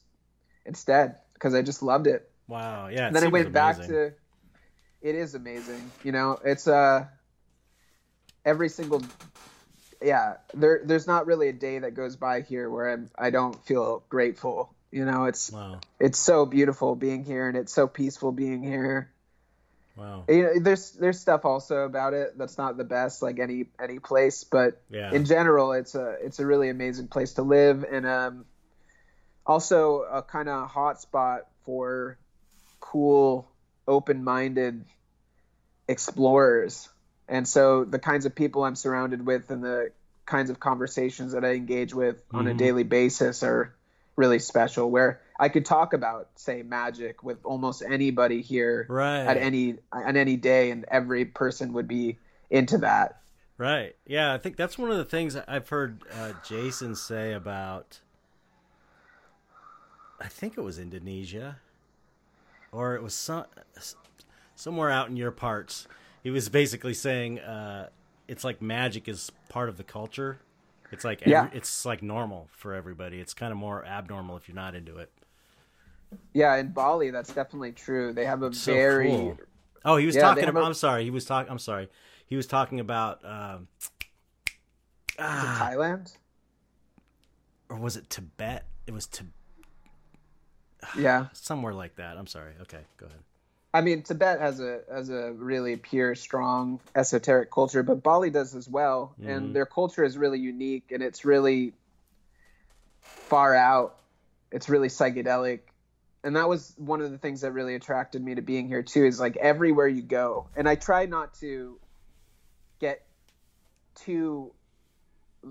S2: instead because I just loved it.
S1: wow yeah
S2: and then I went back to. It is amazing, you know. It's uh every single. Yeah, there there's not really a day that goes by here where I'm I don't feel grateful. You know, it's
S1: wow
S2: it's so beautiful being here and it's so peaceful being here.
S1: wow
S2: You know, there's there's stuff also about it that's not the best, like any any place, but
S1: yeah
S2: in general, it's a it's a really amazing place to live, and um, also a kind of hot spot for cool, open-minded explorers. And so the kinds of people I'm surrounded with, and the kinds of conversations that I engage with on a
S1: Mhm.
S2: daily basis, are really special where I could talk about say magic with almost anybody here
S1: Right.
S2: at any on any day and every person would be into that.
S1: Right. Yeah, I think that's one of the things I've heard uh, Jason say about. I think it was Indonesia, or it was some somewhere out in your parts. He was basically saying uh, it's like magic is part of the culture. It's like every,
S2: Yeah.
S1: it's like normal for everybody. It's kind of more abnormal if you're not into it.
S2: Yeah, in Bali that's definitely true. They have a
S1: So
S2: very
S1: cool. Oh, he was
S2: Yeah,
S1: talking about.
S2: a-
S1: I'm sorry. He was talking. I'm sorry. He was talking about. Um, ah,
S2: Thailand.
S1: or was it Tibet? It was Tibet.
S2: Yeah.
S1: somewhere like that. I'm sorry. Okay, go ahead.
S2: I mean, Tibet has a has a really pure, strong, esoteric culture, but Bali does as well,
S1: Mhm.
S2: and their culture is really unique, and it's really far out. It's really psychedelic, and that was one of the things that really attracted me to being here too. Is like everywhere you go, and I try not to get too.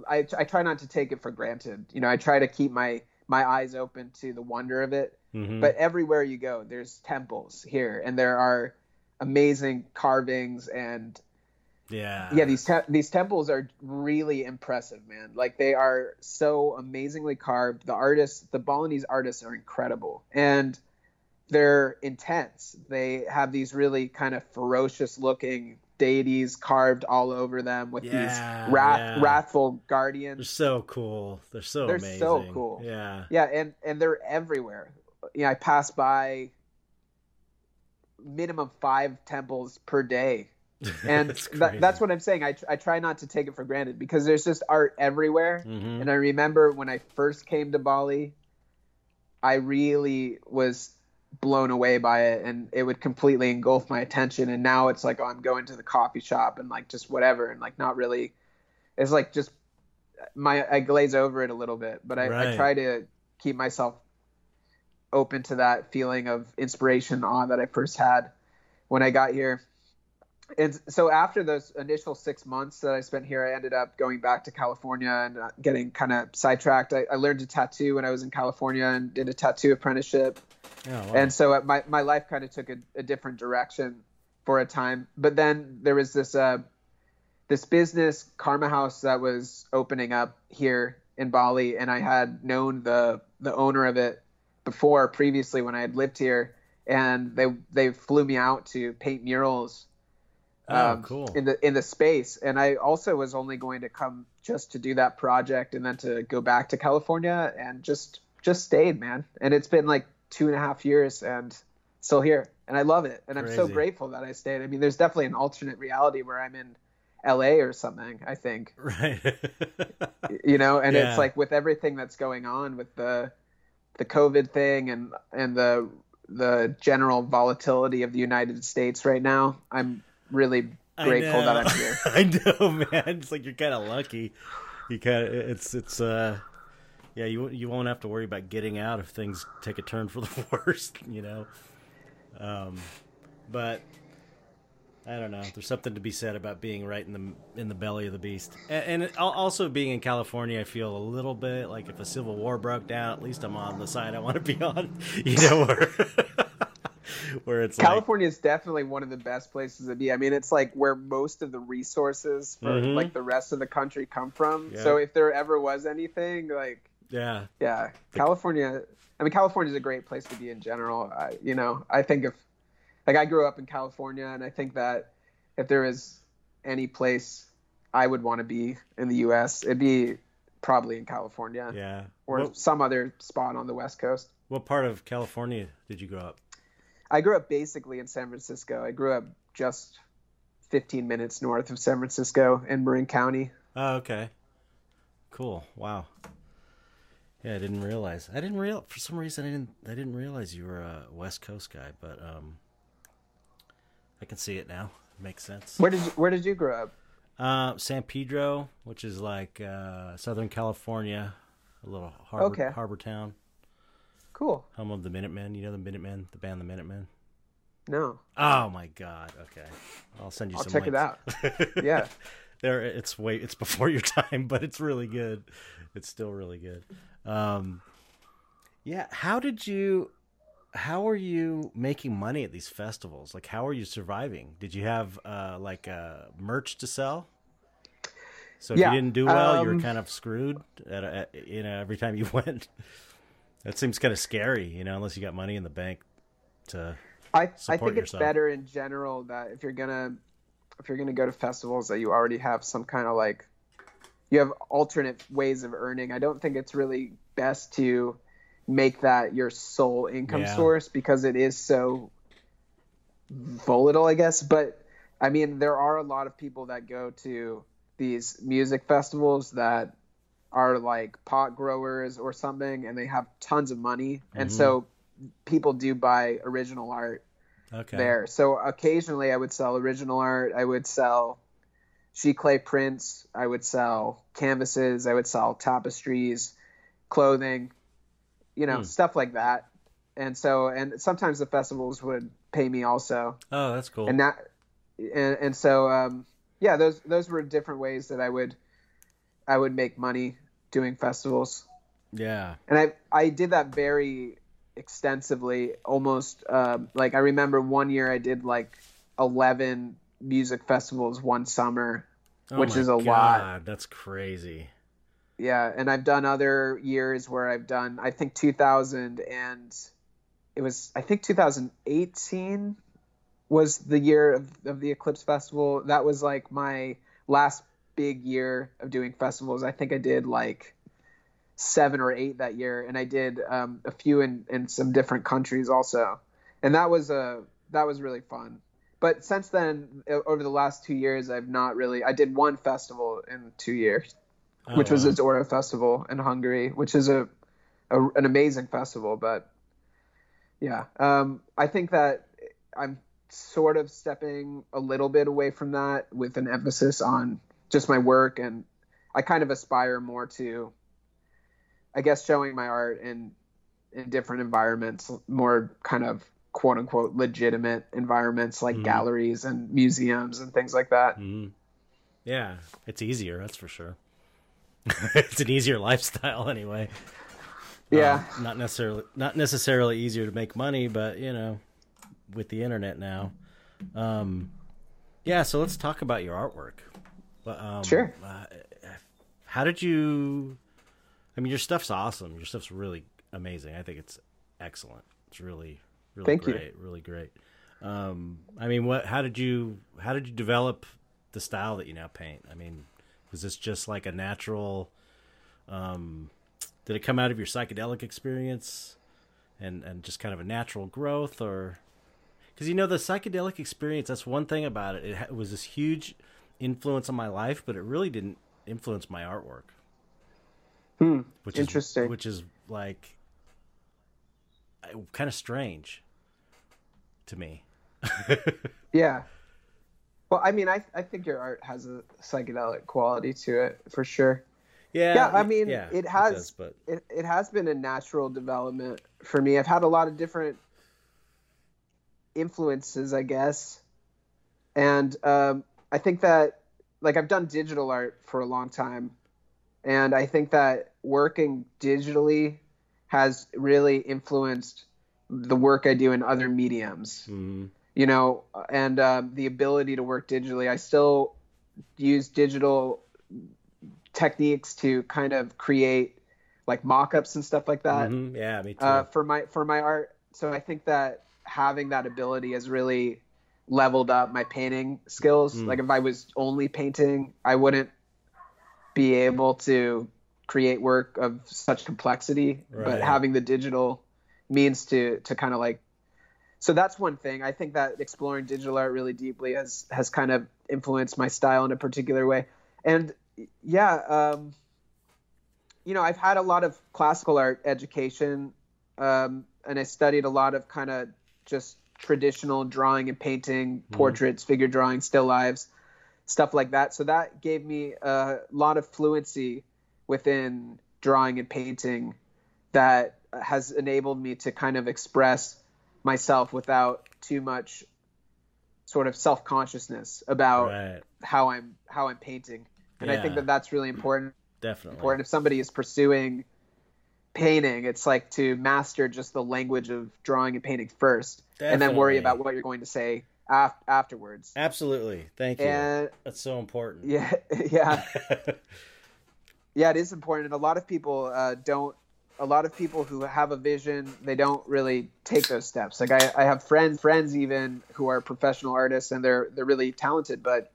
S2: I I try not to take it for granted. You know, I try to keep my my eyes open to the wonder of it.
S1: Mm-hmm.
S2: but everywhere you go there's temples here and there are amazing carvings and
S1: yeah,
S2: yeah these te- these temples are really impressive man. Like they are so amazingly carved. The artists the balinese artists are incredible and they're intense. They have these really kind of ferocious looking deities carved all over them with
S1: Yeah,
S2: these wrath-
S1: yeah.
S2: wrathful guardians
S1: They're so cool. They're so
S2: They're
S1: amazing.
S2: so cool.
S1: Yeah.
S2: Yeah, and and they're everywhere. Yeah, I pass by minimum five temples per day, and
S1: That's
S2: that, that's what I'm saying. I tr- I try not to take it for granted because there's just art everywhere.
S1: hmm
S2: And I remember when I first came to Bali, I really was blown away by it, and it would completely engulf my attention. And now it's like, oh, I'm going to the coffee shop and like just whatever, and like not really. It's like just my I glaze over it a little bit, but I, I try to keep myself open to that feeling of inspiration, awe that I first had when I got here. And so after those initial six months that I spent here, I ended up going back to California and uh, getting kind of sidetracked. I, I learned to tattoo when I was in California and did a tattoo apprenticeship.
S1: Oh, wow.
S2: And so uh, my, my life kind of took a, a different direction for a time. But then there was this uh, this business Karma House that was opening up here in Bali, and I had known the the owner of it before previously when I had lived here, and they they flew me out to paint murals
S1: oh, um, cool.
S2: in the in the space. And i also was only going to come just to do that project and then to go back to california and just just stayed man. And it's been like two and a half years and still here. And i love it. And i'm so grateful that i stayed. I mean there's definitely an alternate reality where i'm in la or something i think.
S1: Right.
S2: you know and
S1: Yeah.
S2: it's like with everything that's going on with the the covid thing and and the the general volatility of the united states right now i'm really grateful that i'm here
S1: I know, man. It's like you're kind of lucky. You kind of it's it's uh yeah, you you won't have to worry about getting out if things take a turn for the worst, you know. Um but I don't know. There's something to be said about being right in the in the belly of the beast, and, and also being in California. I feel a little bit like if a civil war broke down, at least I'm on the side I want to be on. You know, where it's like,
S2: California is definitely one of the best places to be. I mean, it's like where most of the resources for
S1: Mhm.
S2: like the rest of the country come from.
S1: Yeah.
S2: So if there ever was anything, like
S1: yeah,
S2: yeah, California. I mean, California is a great place to be in general. I, you know, I think if like I grew up in California, and I think that if there is any place I would want to be in the U.S., it'd be probably in California
S1: yeah.
S2: or
S1: What,
S2: some other spot on the West Coast.
S1: what part of California did you grow up?
S2: I grew up basically in San Francisco. I grew up just 15 minutes north of San Francisco in Marin County.
S1: Oh, okay. Cool. Wow. Yeah, I didn't realize. I didn't real for some reason I didn't I didn't realize you were a West Coast guy, but um I can see it now. It makes sense.
S2: Where did you, where did you grow up?
S1: Uh San Pedro, which is like uh Southern California, a little harbor
S2: Okay.
S1: harbor town,
S2: Cool.
S1: home of the Minutemen. You know the Minutemen, the band the Minutemen.
S2: No,
S1: Oh my god. Okay. I'll send you
S2: I'll
S1: some
S2: check it out. Yeah.
S1: there it's way it's before your time but it's really good it's still really good um Yeah, how did you how are you making money at these festivals? Like how are you surviving? Did you have uh like uh merch to sell? So if
S2: Yeah,
S1: you didn't do well, you were
S2: um,
S1: kind of screwed at, at you know every time you went. That seems kind of scary, you know, unless you got money in the bank to
S2: I, I think it's better in general that if you're gonna if you're gonna go to festivals that you already have some kind of like you have alternate ways of earning. I don't think it's really best to make that your sole income
S1: Yeah.
S2: source because it is so volatile, I guess. But I mean, there are a lot of people that go to these music festivals that are like pot growers or something and they have tons of money and
S1: Mhm.
S2: so people do buy original art
S1: okay.
S2: there. So occasionally I would sell original art. I would sell giclée prints. I would sell canvases. I would sell tapestries, clothing, you know,
S1: Hmm.
S2: stuff like that. And so, and sometimes the festivals would pay me also.
S1: Oh, that's cool.
S2: And that, and, and so, um, yeah, those, those were different ways that I would, I would make money doing festivals
S1: yeah.
S2: and I I did that very extensively, almost um, like I remember one year I did like eleven music festivals one summer.
S1: Oh
S2: Which is a lot.
S1: That's crazy.
S2: Yeah, and I've done other years where I've done I think 2000 and it was I think 2018 was the year of, of the Eclipse Festival. That was like my last big year of doing festivals. I think I did like seven or eight that year, and I did um, a few in, in some different countries also, and that was a that was really fun. But since then, over the last two years, I've not really. I did one festival in two years,
S1: Oh,
S2: which was
S1: wow.
S2: the Ozora Festival in Hungary, which is a, a an amazing festival. But yeah, um, I think that I'm sort of stepping a little bit away from that with an emphasis on just my work, and I kind of aspire more to, I guess, showing my art in in different environments, more kind of quote unquote legitimate environments like
S1: Mhm.
S2: galleries and museums and things like that.
S1: Mhm. Yeah, it's easier, that's for sure. it's an easier lifestyle anyway.
S2: Yeah.
S1: Um, not necessarily not necessarily easier to make money, but you know, with the internet now. Um yeah, so let's talk about your artwork. Well, Um,
S2: Sure.
S1: Uh, how did you I mean your stuff's awesome. Your stuff's really amazing. I think it's excellent. It's really really
S2: Thank you.
S1: great, really great. Um I mean, what how did you how did you develop the style that you now paint? I mean, was this just like a natural um did it come out of your psychedelic experience and and just kind of a natural growth or because you know the psychedelic experience that's one thing about it it, it was this huge influence on my life but it really didn't influence my artwork
S2: Hmm.
S1: which
S2: Interesting.
S1: is which is like kind of strange to me
S2: Yeah. Well, I mean, I I think your art has a psychedelic quality to it for sure.
S1: yeah
S2: Yeah, I mean,
S1: yeah,
S2: it has-
S1: does, but
S2: It it has been a natural development for me. I've had a lot of different influences, I guess, and um, I think that like I've done digital art for a long time, and I think that working digitally has really influenced the work I do in other mediums.
S1: Mm,
S2: you know, and um, the ability to work digitally. I still use digital techniques to kind of create like mock-ups and stuff like that.
S1: Mhm, yeah me too.
S2: uh, for my for my art. So I think that having that ability has really leveled up my painting skills.
S1: Mm.
S2: Like if I was only painting, I wouldn't be able to create work of such complexity.
S1: Right.
S2: But having the digital means to to kind of like so that's one thing. I think that exploring digital art really deeply has has kind of influenced my style in a particular way. And yeah, um, you know, I've had a lot of classical art education, um, and I studied a lot of kind of just traditional drawing and painting, mm-hmm. portraits, figure drawing, still lives, stuff like that. So that gave me a lot of fluency within drawing and painting that has enabled me to kind of express myself without too much sort of self-consciousness about
S1: right.
S2: how I'm how I'm painting. And I think that that's really important.
S1: Definitely.
S2: Important if somebody is pursuing painting. It's like to master just the language of drawing and painting first, and then worry about what you're going to say af- afterwards.
S1: Absolutely. Thank you.
S2: And
S1: That's so important.
S2: yeah, yeah, yeah, it is important. And a lot of people uh, don't. A lot of people who have a vision, they don't really take those steps. Like I, I have friends, friends even who are professional artists, and they're they're really talented, but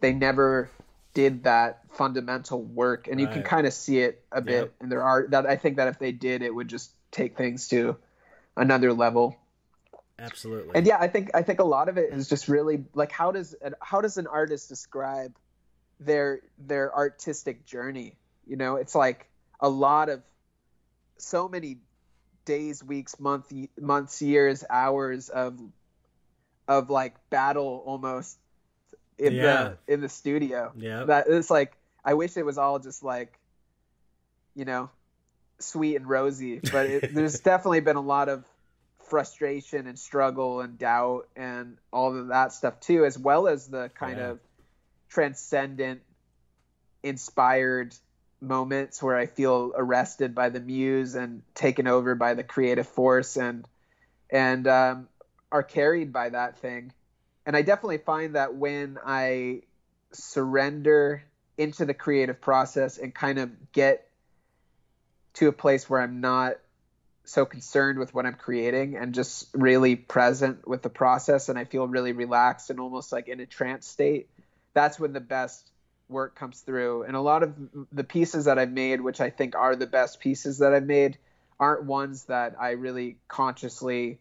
S2: they never did that fundamental work. And you can kind of see it a bit
S1: Yep.
S2: in their art. That I think that if they did, it would just take things to another level.
S1: Absolutely.
S2: And yeah, I think I think a lot of it is just really like how does an, how does an artist describe their their artistic journey? You know, it's like a lot of so many days, weeks, month, months, years, hours of of like battle almost in
S1: Yeah.
S2: the in the studio.
S1: yeah.
S2: That it's like I wish it was all just like you know sweet and rosy, but it, there's definitely been a lot of frustration and struggle and doubt and all of that stuff too, as well as the kind
S1: Yeah.
S2: of transcendent, inspired moments where I feel arrested by the muse and taken over by the creative force and and um, are carried by that thing. And I definitely find that when I surrender into the creative process and kind of get to a place where I'm not so concerned with what I'm creating and just really present with the process and I feel really relaxed and almost like in a trance state, that's when the best work comes through. And a lot of the pieces that I've made, which I think are the best pieces that I've made, aren't ones that I really consciously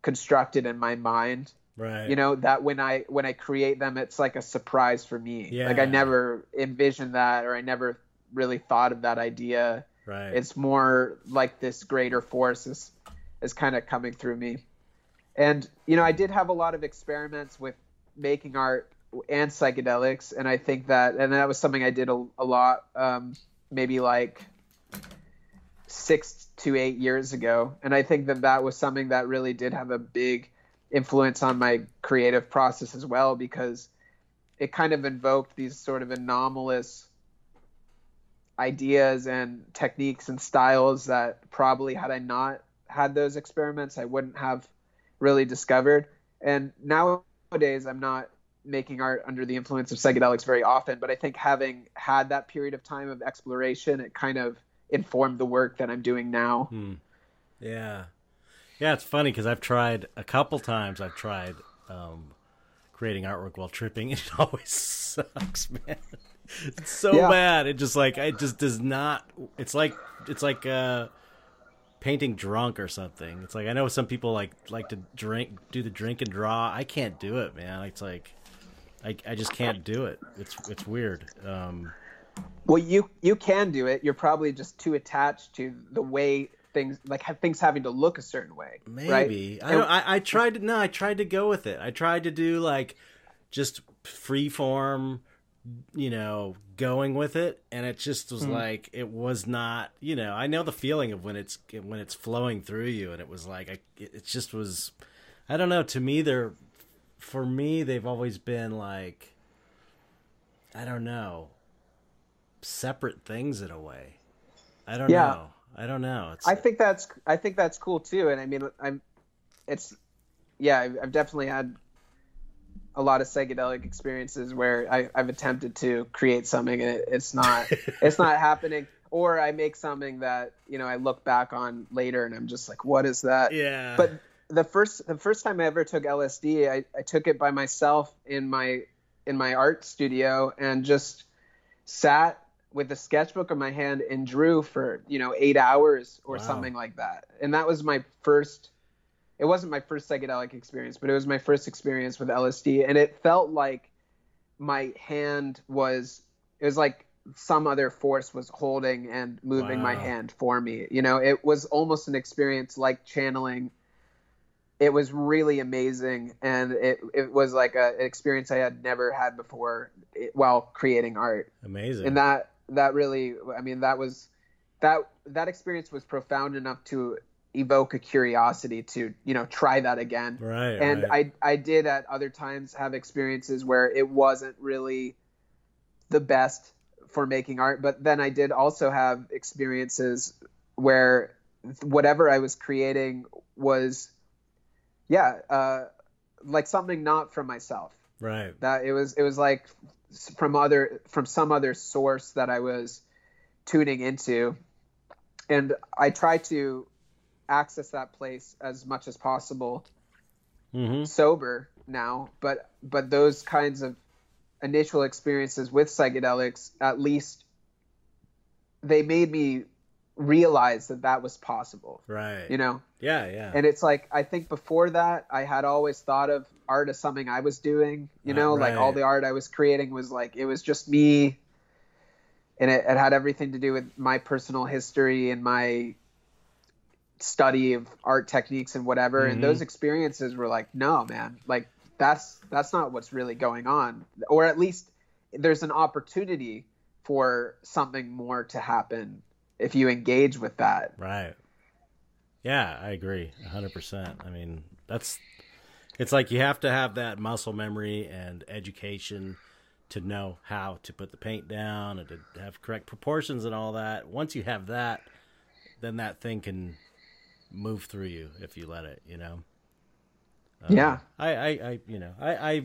S2: constructed in my mind
S1: right.
S2: you know that when i when i create them it's like a surprise for me Yeah. like i never envisioned that or i never really thought of that idea
S1: right.
S2: it's more like this greater force is is kind of coming through me and you know i did have a lot of experiments with making art and psychedelics and i think that and that was something i did a, a lot um, maybe like six to eight years ago and i think that that was something that really did have a big influence on my creative process as well because it kind of invoked these sort of anomalous ideas and techniques and styles that probably had I not had those experiments I wouldn't have really discovered and nowadays I'm not making art under the influence of psychedelics very often but I think having had that period of time of exploration it kind of informed the work that I'm doing now
S1: Hmm. Yeah. Yeah, it's funny because I've tried a couple times. I've tried um, creating artwork while tripping. And it always sucks, man. It's so
S2: Yeah.
S1: bad. It just like it just does not. It's like it's like uh, painting drunk or something. It's like I know some people like like to drink, do the drink and draw. I can't do it, man. It's like I I just can't do it. It's it's weird. Um,
S2: Well, you you can do it. You're probably just too attached to the way things like have things having to look a certain way. right?
S1: Maybe I,
S2: And-
S1: I I tried to no, I tried to go with it. I tried to do like just free form, you know, going with it, and it just was hmm. like it was not. You know, I know the feeling of when it's when it's flowing through you, and it was like I, it it just was. I don't know. To me, they're for me they've always been like I don't know separate things in a way. I don't
S2: Yeah.
S1: know. I don't know. It's
S2: I think that's I think that's cool too. And I mean, I'm it's yeah, I've, I've definitely had a lot of psychedelic experiences where I, I've attempted to create something and it, it's not it's not happening. Or I make something that you know I look back on later and I'm just like, what is that?
S1: yeah.
S2: but the first the first time I ever took LSD, I, I took it by myself in my in my art studio and just sat with a sketchbook in my hand and drew for you know eight hours or
S1: Wow.
S2: something like that. And that was my first. It wasn't my first psychedelic experience, but it was my first experience with LSD, and it felt like my hand was. It was like some other force was holding and moving my hand for me. You know, it was almost an experience like channeling it was really amazing and it, it was like a, an experience i had never had before while creating art
S1: Amazing.
S2: and that that really i mean that was that that experience was profound enough to evoke a curiosity to you know try that again
S1: right.
S2: and
S1: right.
S2: I I did at other times have experiences where it wasn't really the best for making art, but then I did also have experiences where whatever I was creating was, yeah, uh, like something not from myself.
S1: Right.
S2: That it was it was like from other from some other source that I was tuning into, and I try to access that place as much as possible
S1: Mm-hmm.
S2: sober now but but those kinds of initial experiences with psychedelics at least they made me realize that that was possible
S1: Right.
S2: you know
S1: Yeah. Yeah.
S2: and it's like i think before that i had always thought of art as something i was doing you know like all the art i was creating was like it was just me and it, it had everything to do with my personal history and my study of art techniques and whatever
S1: Mhm.
S2: and those experiences were like no man like that's that's not what's really going on or at least there's an opportunity for something more to happen if you engage with that
S1: Right. Yeah, I agree. 100%. I mean, that's it's like you have to have that muscle memory and education to know how to put the paint down and to have correct proportions and all that. Once you have that, then that thing can move through you if you let it, you know. Um,
S2: Yeah.
S1: I, I, I, you know, I, I,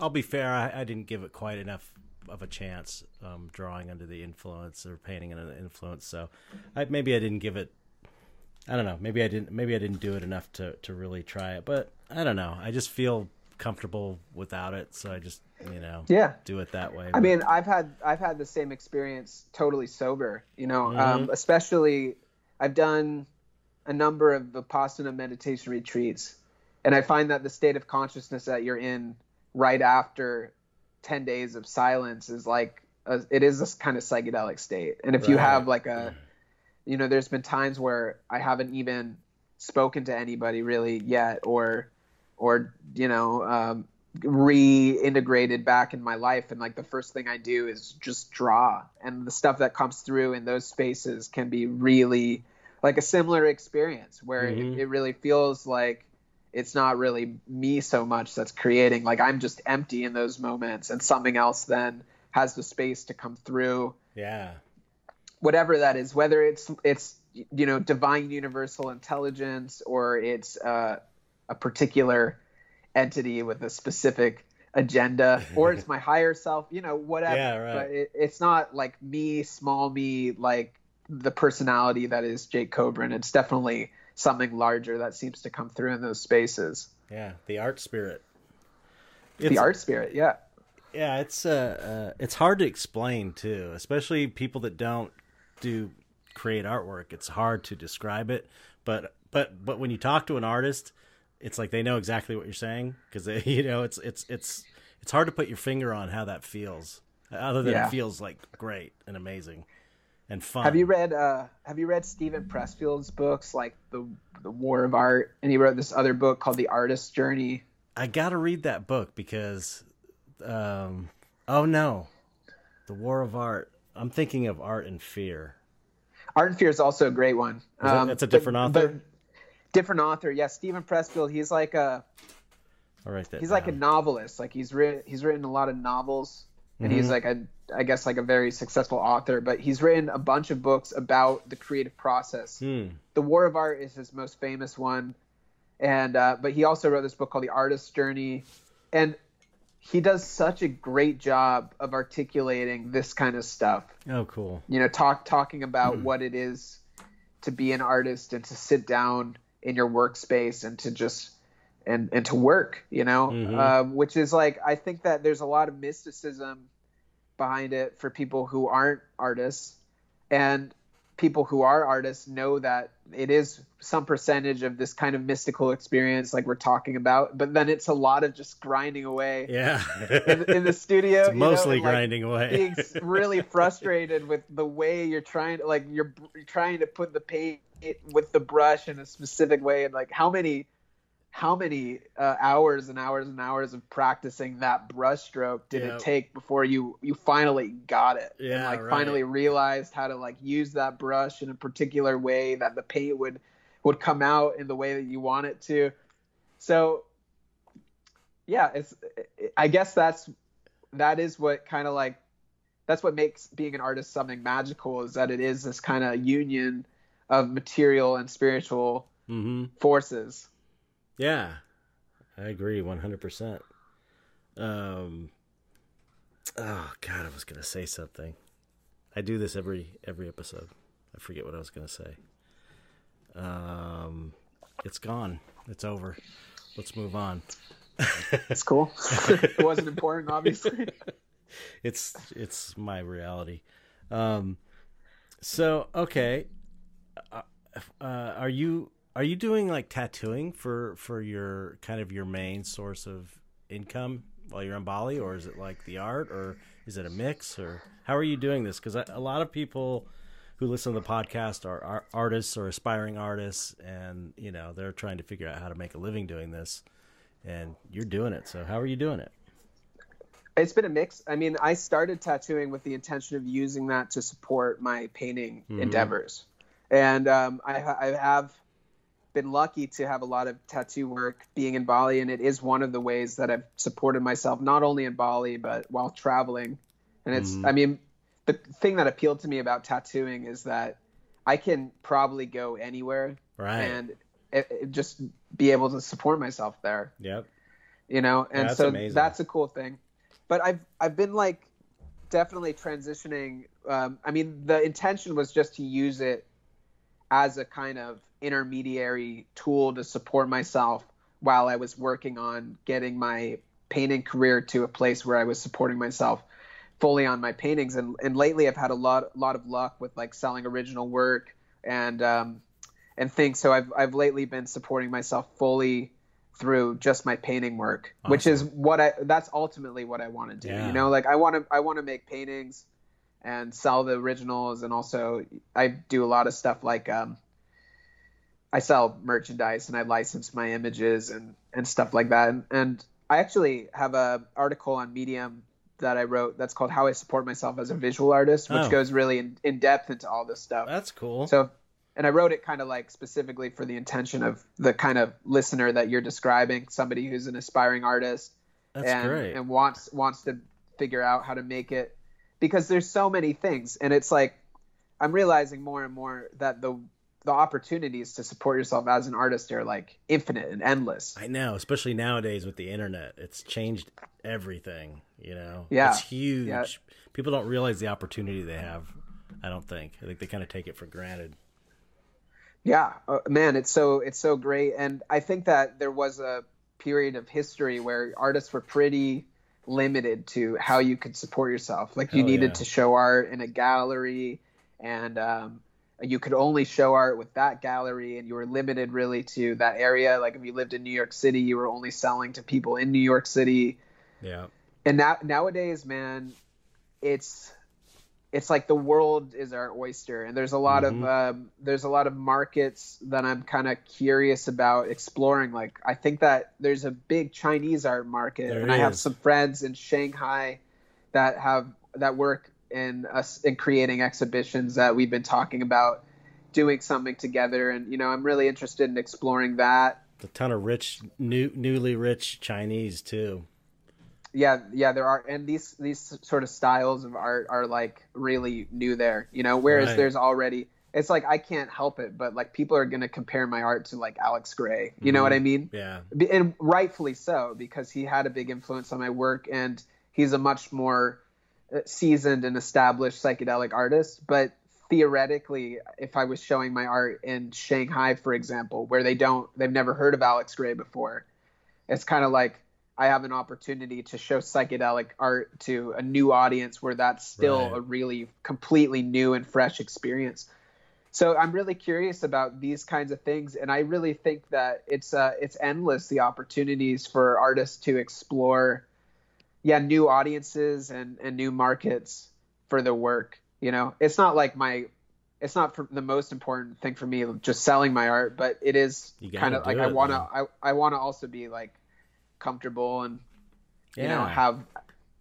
S1: I'll be fair. I, I didn't give it quite enough of a chance um, drawing under the influence or painting under the influence. So, I maybe I didn't give it. I don't know. Maybe I didn't. Maybe I didn't do it enough to to really try it. But I don't know. I just feel comfortable without it, so I just you know
S2: yeah
S1: do it that way.
S2: I mean, I've had I've had the same experience totally sober. You know,
S1: Mm-hmm.
S2: um, especially I've done a number of vipassana meditation retreats, and I find that the state of consciousness that you're in right after ten days of silence is like a, it is this kind of psychedelic state. And if you have like a, you know, there's been times where I haven't even spoken to anybody really yet, or or you know um, reintegrated back in my life and like the first thing i do is just draw and the stuff that comes through in those spaces can be really like a similar experience where
S1: Mhm.
S2: it, it really feels like it's not really me so much that's creating like i'm just empty in those moments and something else then has the space to come through
S1: yeah,
S2: whatever that is, whether it's it's you know divine universal intelligence or it's uh, a particular entity with a specific agenda, or it's my higher self, you know, whatever.
S1: Yeah, right.
S2: But it, it's not like me, small me, like the personality that is Jake Kobrin. It's definitely something larger that seems to come through in those spaces.
S1: yeah. The art spirit.
S2: the art spirit, yeah.
S1: Yeah, it's uh, uh it's hard to explain too, especially people that don't do create artwork. It's hard to describe it, but but but when you talk to an artist, it's like they know exactly what you're saying because you know it's it's it's it's hard to put your finger on how that feels. Other than
S2: Yeah.
S1: it feels like great and amazing and fun.
S2: Have you read uh have you read Steven Pressfield's books like the the War of Art and he wrote this other book called The Artist's Journey?
S1: I got to read that book because, um, oh no, the War of Art. I'm thinking of Art and Fear.
S2: Art and Fear is also a great one.
S1: that- that's a different author?
S2: different author, yeah. Steven Pressfield. He's like a
S1: I'll write that.
S2: he's like a novelist. Like he's written he's written a lot of novels, and
S1: Mm-hmm.
S2: he's like a I guess like a very successful author. But he's written a bunch of books about the creative process.
S1: Hmm.
S2: The War of Art is his most famous one, and uh, but he also wrote this book called The Artist's Journey, and he does such a great job of articulating this kind of stuff
S1: Oh, cool.
S2: you know talk talking about what it is to be an artist and to sit down in your workspace and to just and and to work you know
S1: Mhm.
S2: um, which is like i think that there's a lot of mysticism behind it for people who aren't artists and people who are artists know that it is some percentage of this kind of mystical experience like we're talking about but then it's a lot of just grinding away
S1: Yeah.
S2: in, in the studio
S1: it's
S2: you know,
S1: mostly
S2: like,
S1: grinding away.
S2: being really frustrated with the way you're trying to like you're, you're trying to put the paint with the brush in a specific way and like how many how many uh, hours and hours and hours of practicing that brush stroke did
S1: Yep.
S2: it take before you you finally got it and
S1: Yeah,
S2: like
S1: right.
S2: finally realized how to like use that brush in a particular way that the paint would would come out in the way that you want it to so yeah it's i guess that's that is what kind of like that's what makes being an artist something magical is that it is this kind of union of material and spiritual
S1: Mm-hmm.
S2: forces.
S1: Yeah, I agree one hundred percent. Um. Oh God, I was gonna say something. I do this every every episode. I forget what I was gonna say. Um, it's gone. It's over. Let's move on.
S2: It's cool. it wasn't important, obviously.
S1: it's it's my reality. Um, so okay, uh, uh, are you are you doing like tattooing for for your kind of your main source of income while you're in Bali, or is it like the art, or is it a mix, or how are you doing this? Because a lot of people who listen to the podcast are, are artists or aspiring artists, and you know they're trying to figure out how to make a living doing this, and you're doing it. So how are you doing it?
S2: It's been a mix. I mean, I started tattooing with the intention of using that to support my painting
S1: Mhm.
S2: endeavors, and um, I, I have been lucky to have a lot of tattoo work being in Bali, and it is one of the ways that I've supported myself not only in Bali but while traveling. And it's,
S1: Mhm.
S2: I mean, the thing that appealed to me about tattooing is that I can probably go anywhere
S1: Right.
S2: and it, it just be able to support myself there
S1: yep.
S2: you know and
S1: That's
S2: so
S1: amazing.
S2: that's a cool thing but i've i've been like definitely transitioning um, i mean the intention was just to use it as a kind of intermediary tool to support myself while i was working on getting my painting career to a place where i was supporting myself fully on my paintings. And, and lately i've had a lot lot of luck with like selling original work and um, and things. So i've i've lately been supporting myself fully through just my painting work which is what i that's ultimately what i want to do
S1: Yeah.
S2: you know? Like i want to i want to make paintings and sell the originals. And also i do a lot of stuff like um i sell merchandise and i license my images and and stuff like that and, and i actually have a article on medium that i wrote that's called how i support myself as a visual artist which
S1: Oh.
S2: goes really in, in depth into all this stuff
S1: That's cool.
S2: so, and I wrote it kind of like specifically for the intention of the kind of listener that you're describing, somebody who's an aspiring artist
S1: That's
S2: and,
S1: great.
S2: and wants wants to figure out how to make it because there's so many things and it's like I'm realizing more and more that the the opportunities to support yourself as an artist are like infinite and endless.
S1: I know, especially nowadays with the internet, it's changed everything. You know,
S2: Yeah.
S1: it's huge.
S2: Yeah.
S1: People don't realize the opportunity they have. I don't think. I think they kind of take it for granted.
S2: Yeah, uh, man, it's so it's so great, and I think that there was a period of history where artists were pretty limited to how you could support yourself. Like you
S1: Oh,
S2: needed
S1: yeah.
S2: to show art in a gallery, and um, you could only show art with that gallery, and you were limited really to that area. Like if you lived in New York City, you were only selling to people in New York City
S1: Yeah.
S2: and now nowadays man it's it's like the world is our oyster and there's a lot
S1: Mhm.
S2: of um, there's a lot of markets that i'm kind of curious about exploring like i think that there's a big chinese art market
S1: There
S2: and i have some friends in shanghai that have that work in us in creating exhibitions that we've been talking about doing something together and you know i'm really interested in exploring that
S1: A ton of rich, new, newly rich Chinese too.
S2: yeah yeah there are and these these sort of styles of art are like really new there you know whereas
S1: Right.
S2: there's already it's like i can't help it but like people are going to compare my art to like alex grey you know mm-hmm. what i mean
S1: Yeah.
S2: And rightfully so because he had a big influence on my work and he's a much more seasoned and established psychedelic artist but theoretically if i was showing my art in shanghai for example where they don't they've never heard of alex grey before it's kind of like i have an opportunity to show psychedelic art to a new audience where that's still
S1: Right.
S2: a really completely new and fresh experience so I'm really curious about these kinds of things, and I really think that it's uh, it's endless the opportunities for artists to explore, yeah, new audiences and and new markets for the work. You know, it's not like my, it's not for the most important thing for me just selling my art, but it is kind of like I want to. I I want to also be like comfortable and you know have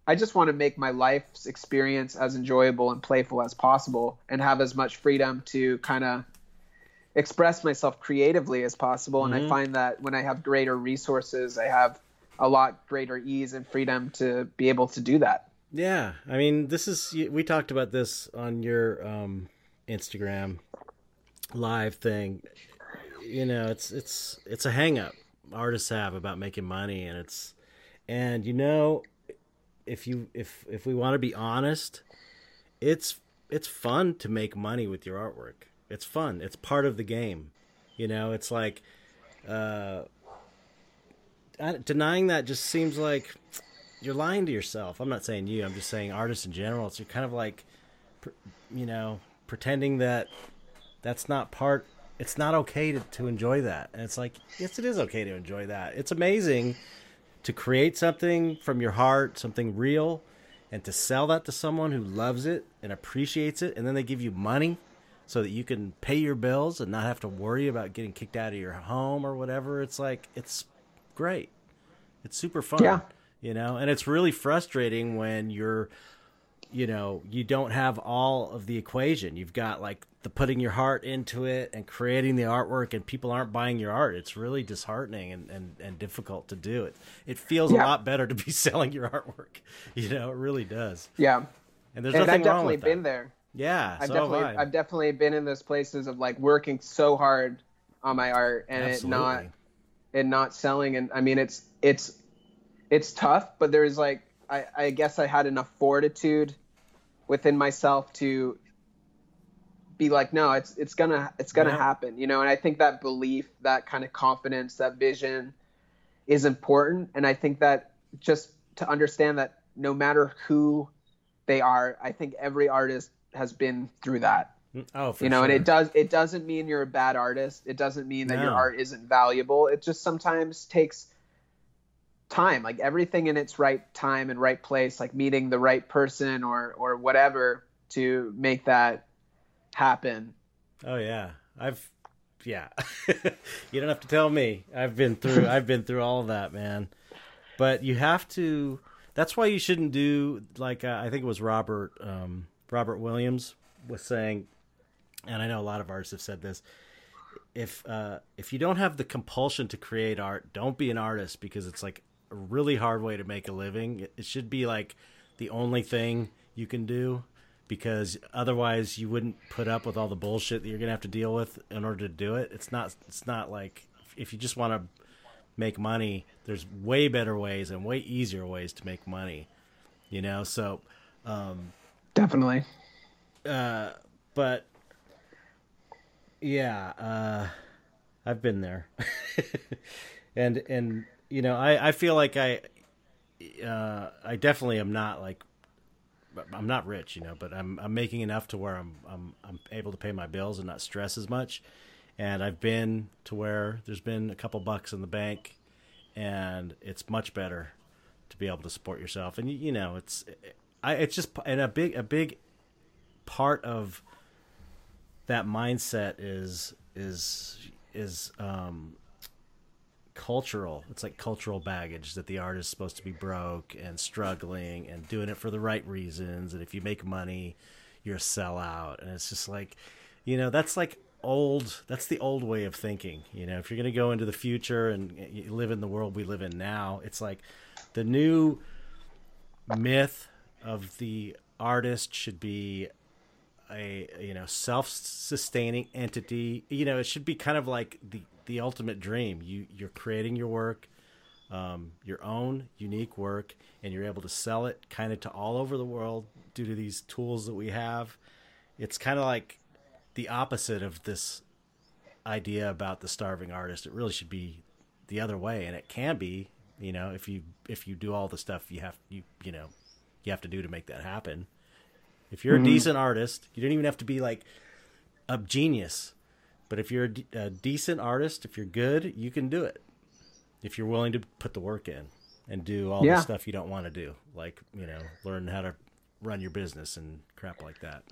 S2: I just want to make my life's experience as enjoyable and playful as possible and have as much freedom to kind of express myself creatively as possible and
S1: Mhm.
S2: I find that when I have greater resources I have a lot greater ease and freedom to be able to do that.
S1: Yeah, I mean, this is we talked about this on your um, Instagram live thing, you know, it's it's it's a hangup artists have about making money and it's and you know if you if if we want to be honest, it's it's fun to make money with your artwork. It's fun. It's part of the game. You know, it's like uh denying that just seems like you're lying to yourself. I'm not saying you. I'm just saying artists in general. It's you're kind of like, you know, pretending that that's not part. It's not okay to, to enjoy that. And it's like, yes, it is okay to enjoy that. It's amazing to create something from your heart, something real, and to sell that to someone who loves it and appreciates it, and then they give you money so that you can pay your bills and not have to worry about getting kicked out of your home or whatever. It's like it's great. It's super fun.
S2: Yeah
S1: you know and it's really frustrating when you're you know you don't have all of the equation you've got like the putting your heart into it and creating the artwork and people aren't buying your art it's really disheartening and, and, and difficult to do it it feels yeah. a lot better to be selling your artwork you know it really does
S2: yeah
S1: and there's and nothing
S2: I've
S1: wrong
S2: definitely
S1: with
S2: been
S1: that.
S2: there
S1: yeah
S2: I've
S1: so
S2: definitely. I've definitely been in those places of like working so hard on my art and
S1: Absolutely.
S2: it not and not selling and I mean it's it's it's tough, but there's like I, I guess I had enough fortitude within myself to be like, no, it's it's gonna it's gonna
S1: Yeah.
S2: happen, you know. And I think that belief, that kind of confidence, that vision, is important. And I think that just to understand that no matter who they are, I think every artist has been through that
S1: oh for
S2: you know
S1: sure.
S2: and it does it doesn't mean you're a bad artist it doesn't mean that your art isn't valuable it just sometimes takes time like everything in its right time and right place like meeting the right person or or whatever to make that happen
S1: Oh yeah, I've yeah. you don't have to tell me. I've been through. I've been through all of that, man. But you have to. That's why you shouldn't do like uh, I think it was Robert um, Robert Williams was saying, and I know a lot of artists have said this. If uh, if you don't have the compulsion to create art, don't be an artist because it's like a really hard way to make a living. It, should be like the only thing you can do because otherwise you wouldn't put up with all the bullshit that you're gonna have to deal with in order to do it. It's not. It's not like if you just want to make money, there's way better ways and way easier ways to make money. You know, so. Um,
S2: definitely
S1: uh, but yeah, uh, I've been there, and and you know, I I feel like I, uh, I definitely am not like, I'm not rich, you know, but I'm I'm making enough to where I'm I'm I'm able to pay my bills and not stress as much, and I've been to where there's been a couple bucks in the bank, and it's much better to be able to support yourself, and you, know, it's. I, it's just and a big a big part of that mindset is is is um cultural. It's like cultural baggage that the artist is supposed to be broke and struggling and doing it for the right reasons. And if you make money you're a sellout. And it's just like you know that's like old that's the old way of thinking. You know if you're going to go into the future and live in the world we live in now it's like the new myth of the artist should be a you know self-sustaining entity. You know it should be kind of like the the ultimate dream. You you're creating your work um, your own unique work and you're able to sell it kind of to all over the world due to these tools that we have. It's kind of like the opposite of this idea about the starving artist. It really should be the other way and it can be you know if you if you do all the stuff you have you you know you have to do to make that happen if you're a mm-hmm. decent artist, you don't even have to be like a genius. But if you're a, d- a decent artist, if you're good, you can do it. If you're willing to put the work in and do all
S2: Yeah.
S1: the stuff you don't want to do, like, you know, learn how to run your business and crap like that.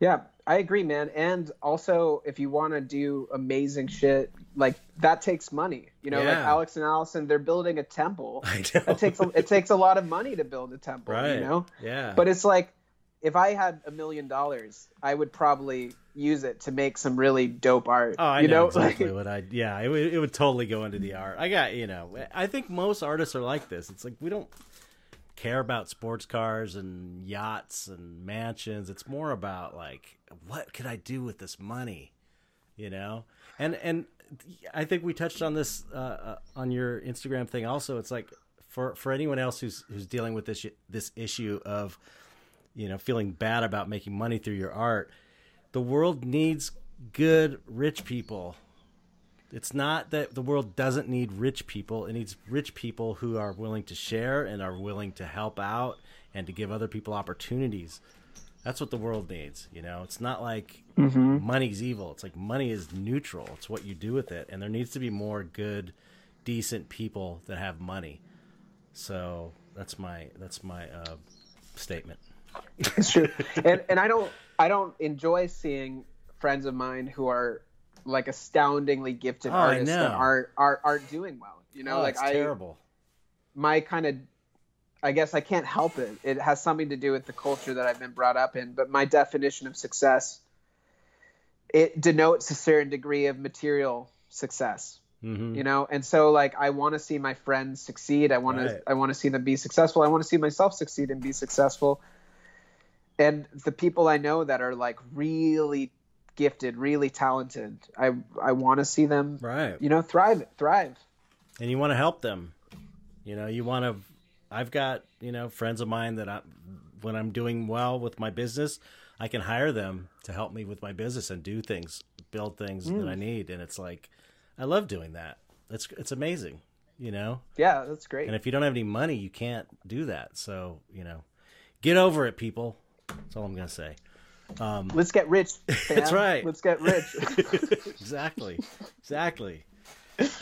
S2: Yeah, I agree, man. And also, if you want to do amazing shit, like that takes money. You know, like Alex and Allison, they're building a temple.
S1: I know.
S2: It takes a, it takes a lot of money to build a temple.
S1: right.
S2: You know,
S1: Yeah.
S2: but it's like if I had a million dollars, I would probably use it to make some really dope art.
S1: Oh, I
S2: you
S1: know,
S2: know,
S1: exactly
S2: Like,
S1: what I. Yeah, it would, it would totally go into the art. I got you know. I think most artists are like this. It's like we don't care about sports cars and yachts and mansions. It's more about like what could I do with this money? you know, and and I think we touched on this uh, uh, on your Instagram thing. Also, it's like for for anyone else who's who's dealing with this this issue of you know feeling bad about making money through your art, the world needs good rich people. It's not that the world doesn't need rich people; it needs rich people who are willing to share and are willing to help out and to give other people opportunities. That's what the world needs. You know, it's not like mm-hmm. money's evil. It's like money is neutral. It's what you do with it, and there needs to be more good, decent people that have money. So that's my that's my uh, statement.
S2: It's true, and and I don't I don't enjoy seeing friends of mine who are like astoundingly gifted oh, artists that are are are doing well. You know,
S1: oh,
S2: like I
S1: terrible.
S2: My kind of I guess I can't help it. It has something to do with the culture that I've been brought up in. But my definition of success, it denotes a certain degree of material success. Mm-hmm. You know, and so like I want to see my friends succeed. I want right. to I want to see them be successful. I want to see myself succeed and be successful. And the people I know that are like really gifted, really talented, I I want to see them
S1: right.
S2: You know, thrive thrive.
S1: And you want to help them. You know, you want to I've got you know friends of mine that I, when I'm doing well with my business, I can hire them to help me with my business and do things, build things mm. that I need, and it's like I love doing that. It's it's amazing, you know.
S2: Yeah, that's great.
S1: And if you don't have any money, you can't do that. So you know, get over it, people. That's all I'm gonna say.
S2: Um, Let's get rich.
S1: That's right.
S2: Let's get rich.
S1: exactly, exactly.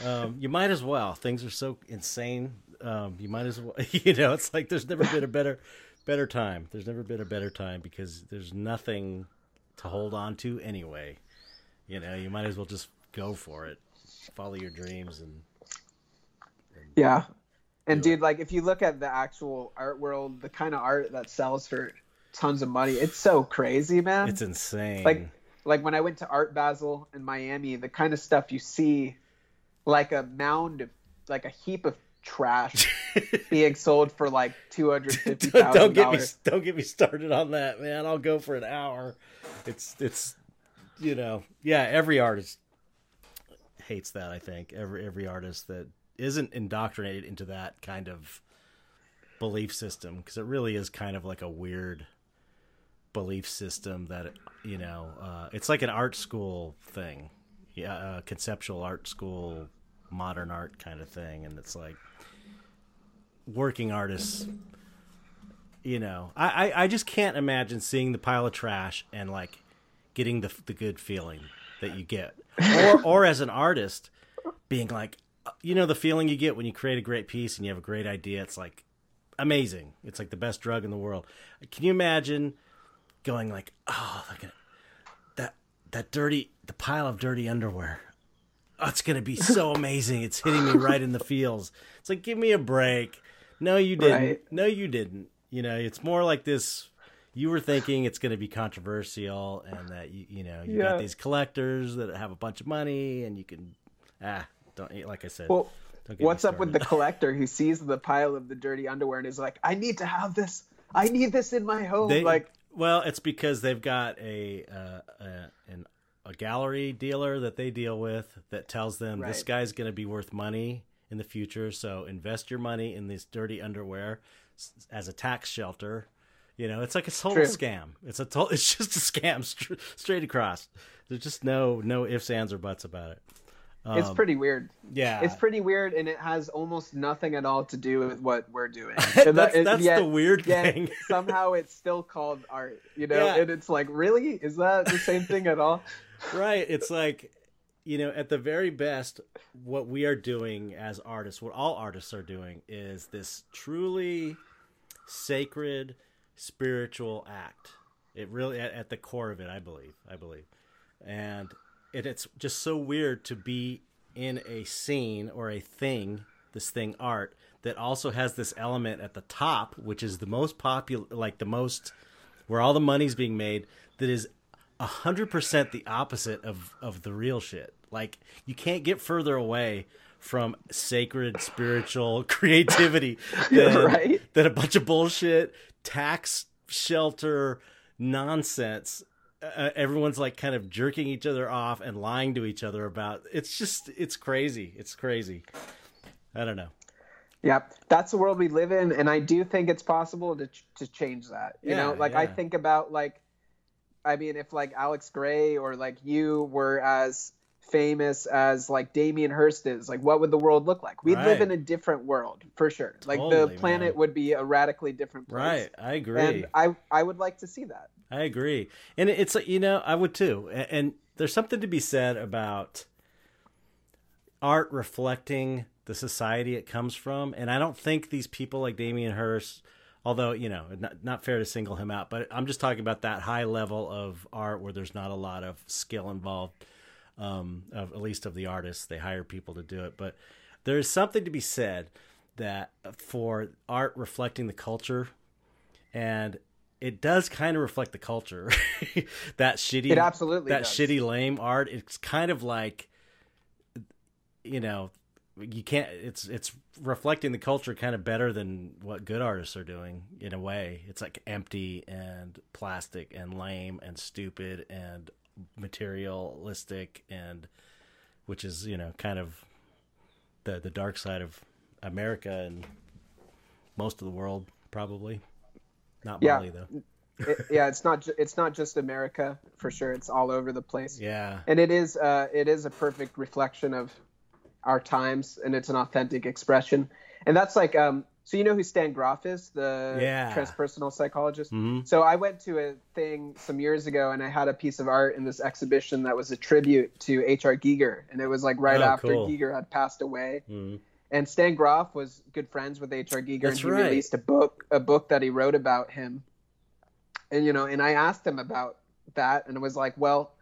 S1: Um, you might as well. Things are so insane um, you might as well. You know, it's like there's never been a better better time. There's never been a better time because there's nothing to hold on to anyway. You know, you might as well just go for it, follow your dreams, and,
S2: and yeah. And dude, it. like if you look at the actual art world, the kind of art that sells for tons of money, it's so crazy, man.
S1: It's insane.
S2: Like like when I went to Art Basel in Miami, the kind of stuff you see, like a mound of, like a heap of trash being sold for like two hundred fifty thousand.
S1: don't get me don't get me started on that, man. I'll go for an hour. It's it's you know yeah. Every artist hates that. I think every every artist that isn't indoctrinated into that kind of belief system because it really is kind of like a weird belief system that you know uh, it's like an art school thing. Yeah uh, conceptual art school modern art kind of thing. And it's like working artists you know I, I, I just can't imagine seeing the pile of trash and like getting the the good feeling that you get. Or or as an artist being like you know the feeling you get when you create a great piece and you have a great idea. It's like amazing. It's like the best drug in the world. Can you imagine going like oh look at that that dirty the pile of dirty underwear oh, it's gonna be so amazing it's hitting me right in the feels it's like give me a break no, you didn't. Right. No, you didn't. You know, it's more like this. You were thinking it's going to be controversial, and that you you know you yeah. got these collectors that have a bunch of money, and you can ah don't like I said.
S2: Well, what's up with the collector who sees the pile of the dirty underwear and is like, I need to have this. I need this in my home.
S1: They,
S2: like,
S1: well, it's because they've got a uh, a, an, a gallery dealer that they deal with that tells them right. this guy's going to be worth money in the future. So invest your money in this dirty underwear as a tax shelter. You know, it's like a total True. scam. It's a total, it's just a scam straight across. There's just no no ifs, ands, or buts about it.
S2: Um, it's pretty weird.
S1: Yeah,
S2: it's pretty weird, and it has almost nothing at all to do with what we're doing.
S1: that's, that, that's yet, the weird thing.
S2: somehow it's still called art, you know, yeah. and it's like, really, is that the same thing at all?
S1: right. It's like you know, at the very best, what we are doing as artists, what all artists are doing, is this truly sacred spiritual act. It really, at, at the core of it, I believe, I believe, and it, it's just so weird to be in a scene or a thing, this thing art that also has this element at the top, which is the most popular, like the most where all the money's being made, that is hundred percent the opposite of of the real shit. Like you can't get further away from sacred spiritual creativity than, right? than a bunch of bullshit tax shelter nonsense uh, everyone's like kind of jerking each other off and lying to each other about. It's just it's crazy. It's crazy. I don't know.
S2: Yeah, that's the world we live in, and I do think it's possible to to change that. You yeah, know, like yeah. I think about like, I mean, if like Alex Grey or like you were as famous as like Damien Hirst is, like what would the world look like? We'd right. live in a different world for sure. Like the planet man. would be a radically different place.
S1: Right, I agree.
S2: And I I would like to see that.
S1: I agree, and it's you know I would too. And there's something to be said about art reflecting the society it comes from, and I don't think these people like Damien Hirst although you know not, not fair to single him out but i'm just talking about that high level of art where there's not a lot of skill involved um, of at least of the artists. They hire people to do it, but there is something to be said that for art reflecting the culture, and it does kind of reflect the culture. that shitty,
S2: it absolutely
S1: that
S2: does.
S1: shitty lame art. It's kind of like, you know, you can't. It's it's reflecting the culture kind of better than what good artists are doing in a way. It's like empty and plastic and lame and stupid and materialistic and which is you know kind of the the dark side of America and most of the world probably not yeah. Though.
S2: it, yeah, it's not it's not just America for sure. It's all over the place.
S1: Yeah,
S2: and it is uh, it is a perfect reflection of our times, and it's an authentic expression. And that's like um, so you know who Stan Grof is, the yeah. transpersonal psychologist. Mm-hmm. So I went to a thing some years ago, and I had a piece of art in this exhibition that was a tribute to H.R. Giger, and it was like right oh, after cool. Giger had passed away. Mm-hmm. And Stan Grof was good friends with H.R. Giger, That's and he right. released a book, a book that he wrote about him. And you know, and I asked him about that, and it was like, well,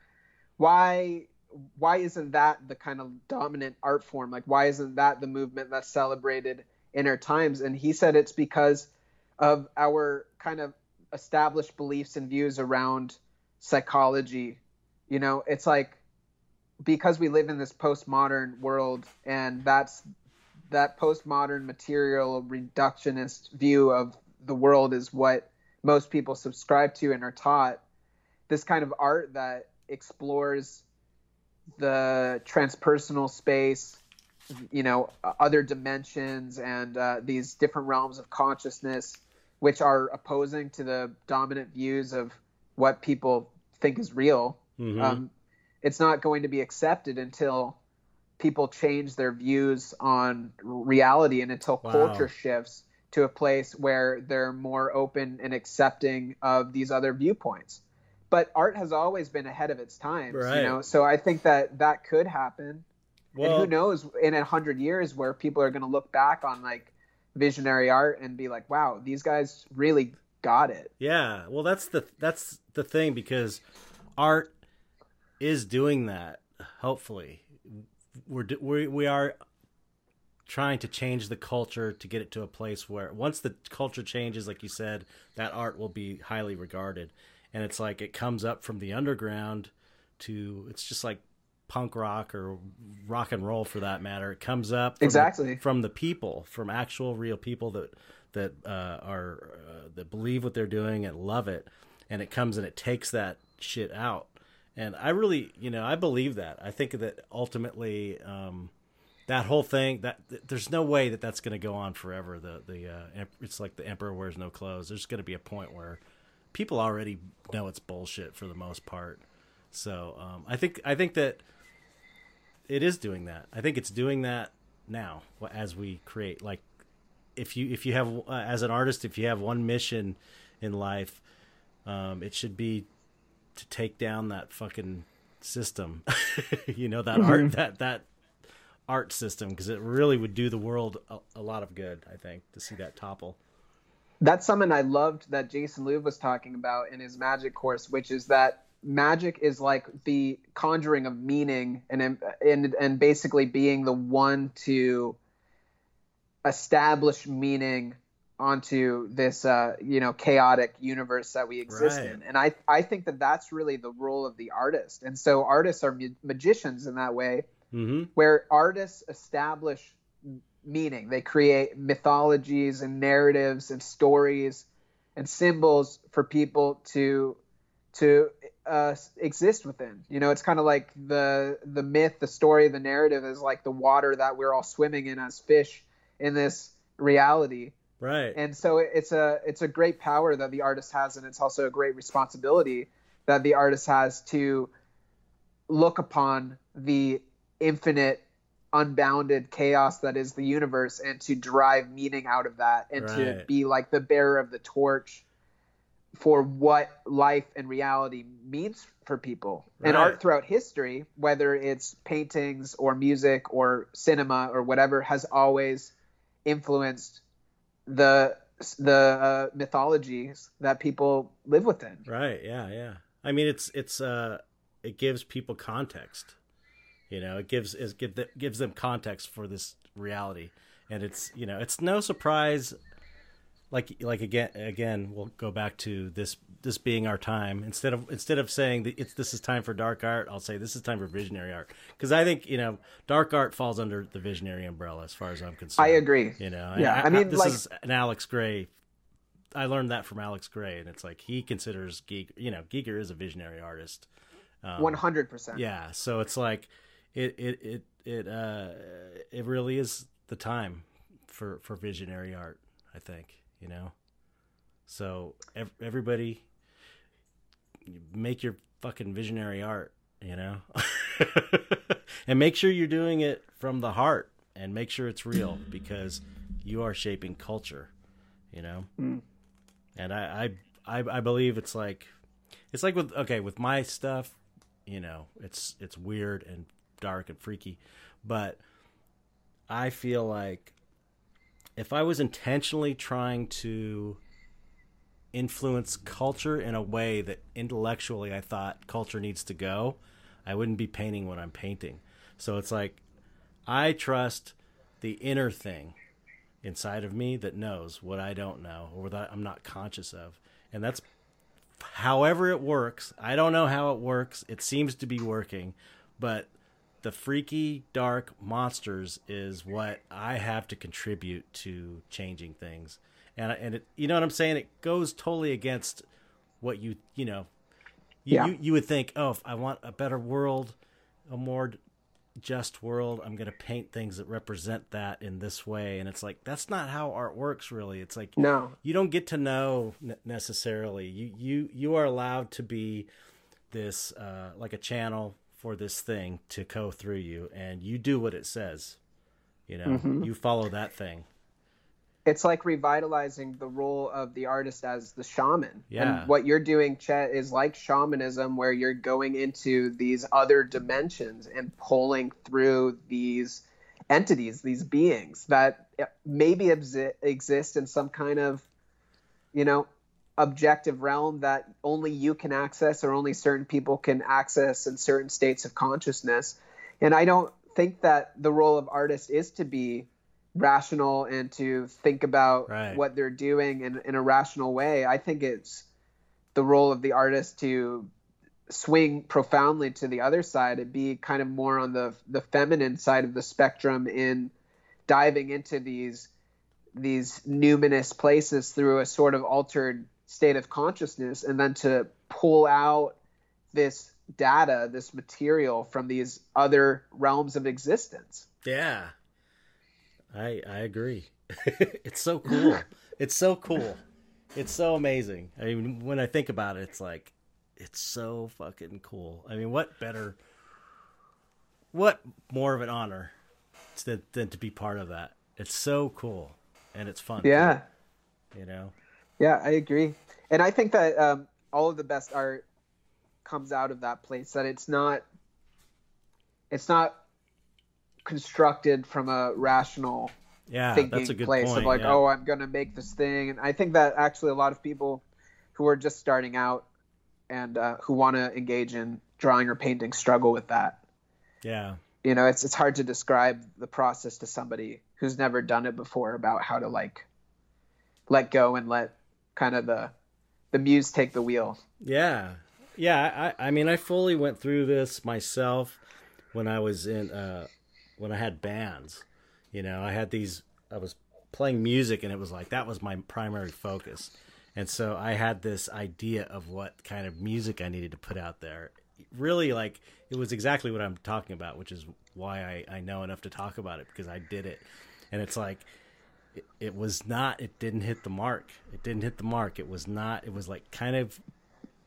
S2: why why isn't that the kind of dominant art form? Like, why isn't that the movement that's celebrated? in our times. And he said it's because of our kind of established beliefs and views around psychology. You know, it's like because we live in this postmodern world and that's that postmodern material reductionist view of the world is what most people subscribe to and are taught this kind of art that explores the transpersonal space you know other dimensions and uh, these different realms of consciousness which are opposing to the dominant views of what people think is real mm-hmm. um, it's not going to be accepted until people change their views on reality and until wow. culture shifts to a place where they're more open and accepting of these other viewpoints but art has always been ahead of its time right. you know so i think that that could happen well, and who knows in a hundred years where people are going to look back on like visionary art and be like, wow, these guys really got it.
S1: Yeah. Well, that's the that's the thing because art is doing that. Hopefully, we're we we are trying to change the culture to get it to a place where once the culture changes, like you said, that art will be highly regarded. And it's like it comes up from the underground to it's just like punk rock or rock and roll for that matter. It comes up
S2: from exactly
S1: the, from the people, from actual real people that that uh, are uh, that believe what they're doing and love it, and it comes and it takes that shit out. And I really, you know, I believe that. I think that ultimately, um, that whole thing that there's no way that that's going to go on forever. The the uh, it's like the emperor wears no clothes. There's going to be a point where people already know it's bullshit for the most part. So um, I think I think that it is doing that. I think it's doing that now as we create. Like if you if you have uh, as an artist, if you have one mission in life, um, it should be to take down that fucking system. you know that mm-hmm. art that that art system because it really would do the world a, a, lot of good. I think to see that topple.
S2: That's something I loved that Jason Louv was talking about in his magic course, which is that magic is like the conjuring of meaning and and and basically being the one to establish meaning onto this uh, you know chaotic universe that we exist right. in and i i think that that's really the role of the artist and so artists are ma- magicians in that way mm-hmm. where artists establish meaning they create mythologies and narratives and stories and symbols for people to to uh, exist within. You know, it's kind of like the the myth, the story, the narrative is like the water that we're all swimming in as fish in this reality.
S1: Right.
S2: And so it's a it's a great power that the artist has, and it's also a great responsibility that the artist has to look upon the infinite unbounded chaos that is the universe and to drive meaning out of that and right. to be like the bearer of the torch for what life and reality means for people. Right. And art throughout history, whether it's paintings or music or cinema or whatever, has always influenced the the uh, mythologies that people live within.
S1: Right. Yeah. Yeah. I mean, it's it's uh, it gives people context. You know, it gives it gives them context for this reality, and it's you know it's no surprise. Like like again again we'll go back to this this being our time instead of instead of saying that it's this is time for dark art I'll say this is time for visionary art because I think you know dark art falls under the visionary umbrella as far as I'm concerned. I
S2: agree.
S1: You know,
S2: yeah. I,
S1: I
S2: mean,
S1: this
S2: like,
S1: is an Alex Grey I learned that from Alex Grey, and it's like he considers geek you know, Giger is a visionary artist.
S2: Um, one hundred percent.
S1: Yeah, so it's like it it it it uh it really is the time for for visionary art. I think you know. So ev- everybody, make your fucking visionary art, you know, and make sure you're doing it from the heart, and make sure it's real because you are shaping culture, you know. Mm. And I, I I I believe it's like it's like with okay with my stuff, you know, it's it's weird and dark and freaky, but I feel like if I was intentionally trying to influence culture in a way that intellectually I thought culture needs to go, I wouldn't be painting what I'm painting. So it's like I trust the inner thing inside of me that knows what I don't know or that I'm not conscious of. And that's however it works. I don't know how it works. It seems to be working, but the freaky dark monsters is what I have to contribute to changing things. And and it, you know what I'm saying? It goes totally against what you you know. You, yeah. you, you would think, oh, if I want a better world, a more just world, I'm going to paint things that represent that in this way. And it's like that's not how art works, really. It's like
S2: no,
S1: you don't get to know necessarily. You you you are allowed to be this uh, like a channel for this thing to go through you and you do what it says you know mm-hmm. you follow that thing
S2: it's like revitalizing the role of the artist as the shaman
S1: yeah.
S2: and what you're doing chet is like shamanism where you're going into these other dimensions and pulling through these entities these beings that maybe exi- exist in some kind of you know objective realm that only you can access or only certain people can access in certain states of consciousness. And I don't think that the role of artist is to be rational and to think about
S1: right.
S2: what they're doing in, in a rational way. I think it's the role of the artist to swing profoundly to the other side and be kind of more on the the feminine side of the spectrum in diving into these these numinous places through a sort of altered state of consciousness and then to pull out this data, this material from these other realms of existence.
S1: Yeah. I I agree. it's so cool. it's so cool. It's so amazing. I mean, when I think about it, it's like it's so fucking cool. I mean, what better what more of an honor than, than to be part of that? It's so cool and it's fun.
S2: Yeah.
S1: Too, you know.
S2: Yeah, I agree, and I think that um, all of the best art comes out of that place. That it's not, it's not constructed from a rational
S1: yeah,
S2: thinking place
S1: point,
S2: of like,
S1: yeah.
S2: oh, I'm gonna make this thing. And I think that actually a lot of people who are just starting out and uh, who want to engage in drawing or painting struggle with that.
S1: Yeah.
S2: You know, it's it's hard to describe the process to somebody who's never done it before about how to like let go and let kind of the the muse take the wheel.
S1: Yeah, yeah. I I mean, I fully went through this myself when I was in uh, when I had bands. You know, I had these. I was playing music, and it was like that was my primary focus. And so I had this idea of what kind of music I needed to put out there. Really, like it was exactly what I'm talking about, which is why I, I know enough to talk about it because I did it. And it's like it, it was not. It didn't hit the mark. It didn't hit the mark. It was not. It was like kind of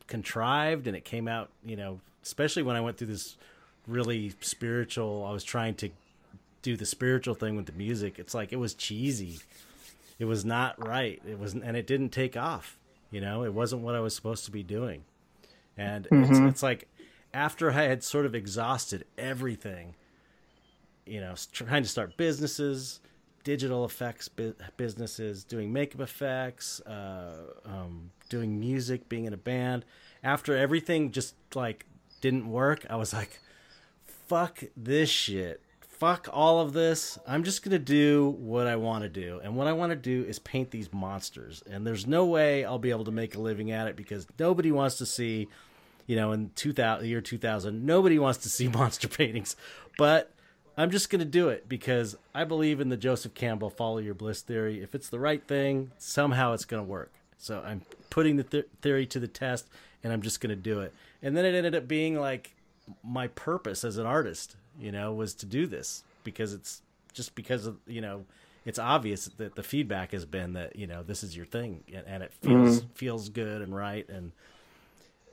S1: contrived, and it came out. You know, especially when I went through this really spiritual. I was trying to do the spiritual thing with the music. It's like it was cheesy. It was not right. It was, and it didn't take off. You know, it wasn't what I was supposed to be doing. And mm-hmm. it's, it's like after I had sort of exhausted everything, you know, trying to start businesses, digital effects bu- businesses, doing makeup effects, uh, um, doing music, being in a band. After everything just like didn't work, I was like, fuck this shit. Fuck all of this. I'm just going to do what I want to do. And what I want to do is paint these monsters. And there's no way I'll be able to make a living at it because nobody wants to see, you know, in 2000, year 2000, nobody wants to see monster paintings. But I'm just going to do it because I believe in the Joseph Campbell follow your bliss theory. If it's the right thing, somehow it's going to work. So I'm putting the th- theory to the test and I'm just going to do it. And then it ended up being like my purpose as an artist, you know, was to do this because it's just because of, you know, it's obvious that the feedback has been that, you know, this is your thing and, and it feels mm-hmm. feels good and right and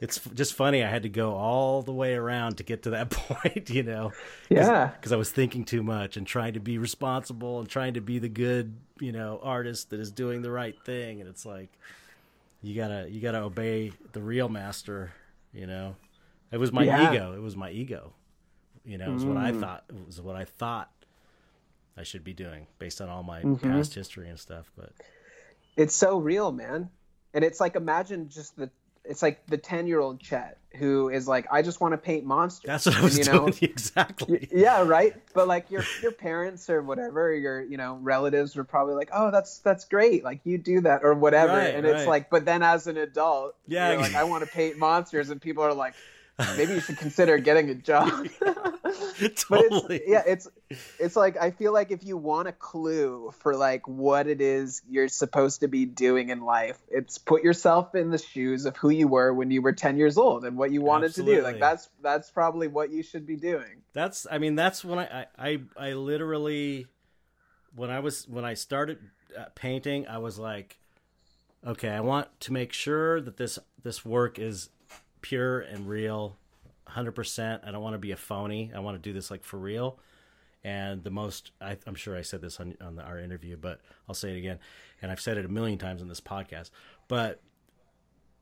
S1: it's just funny. I had to go all the way around to get to that point, you know.
S2: Yeah.
S1: Because I was thinking too much and trying to be responsible and trying to be the good, you know, artist that is doing the right thing. And it's like, you gotta, you gotta obey the real master, you know. It was my yeah. ego. It was my ego. You know, it was mm. what I mm. thought. It was what I thought I should be doing based on all my mm-hmm. past history and stuff. But
S2: it's so real, man. And it's like imagine just the it's like the 10 year old Chet who is like, I just want to paint monsters.
S1: That's what I was you know? doing. Exactly.
S2: Yeah. Right. But like your, your parents or whatever, your, you know, relatives were probably like, Oh, that's, that's great. Like you do that or whatever. Right, and it's like, but then as an adult, yeah, like, I want to paint monsters and people are like, maybe you should consider getting a job. totally. It's, yeah, it's it's like I feel like if you want a clue for like what it is you're supposed to be doing in life, it's put yourself in the shoes of who you were when you were 10 years old and what you wanted Absolutely. to do. Like that's that's probably what you should be doing.
S1: That's I mean that's when I I I, I literally when I was when I started uh, painting, I was like okay, I want to make sure that this this work is pure and real, 100%. I don't want to be a phony. I want to do this like for real. And the most, I, am sure I said this on, on the, our interview, but I'll say it again. And I've said it a million times in this podcast. But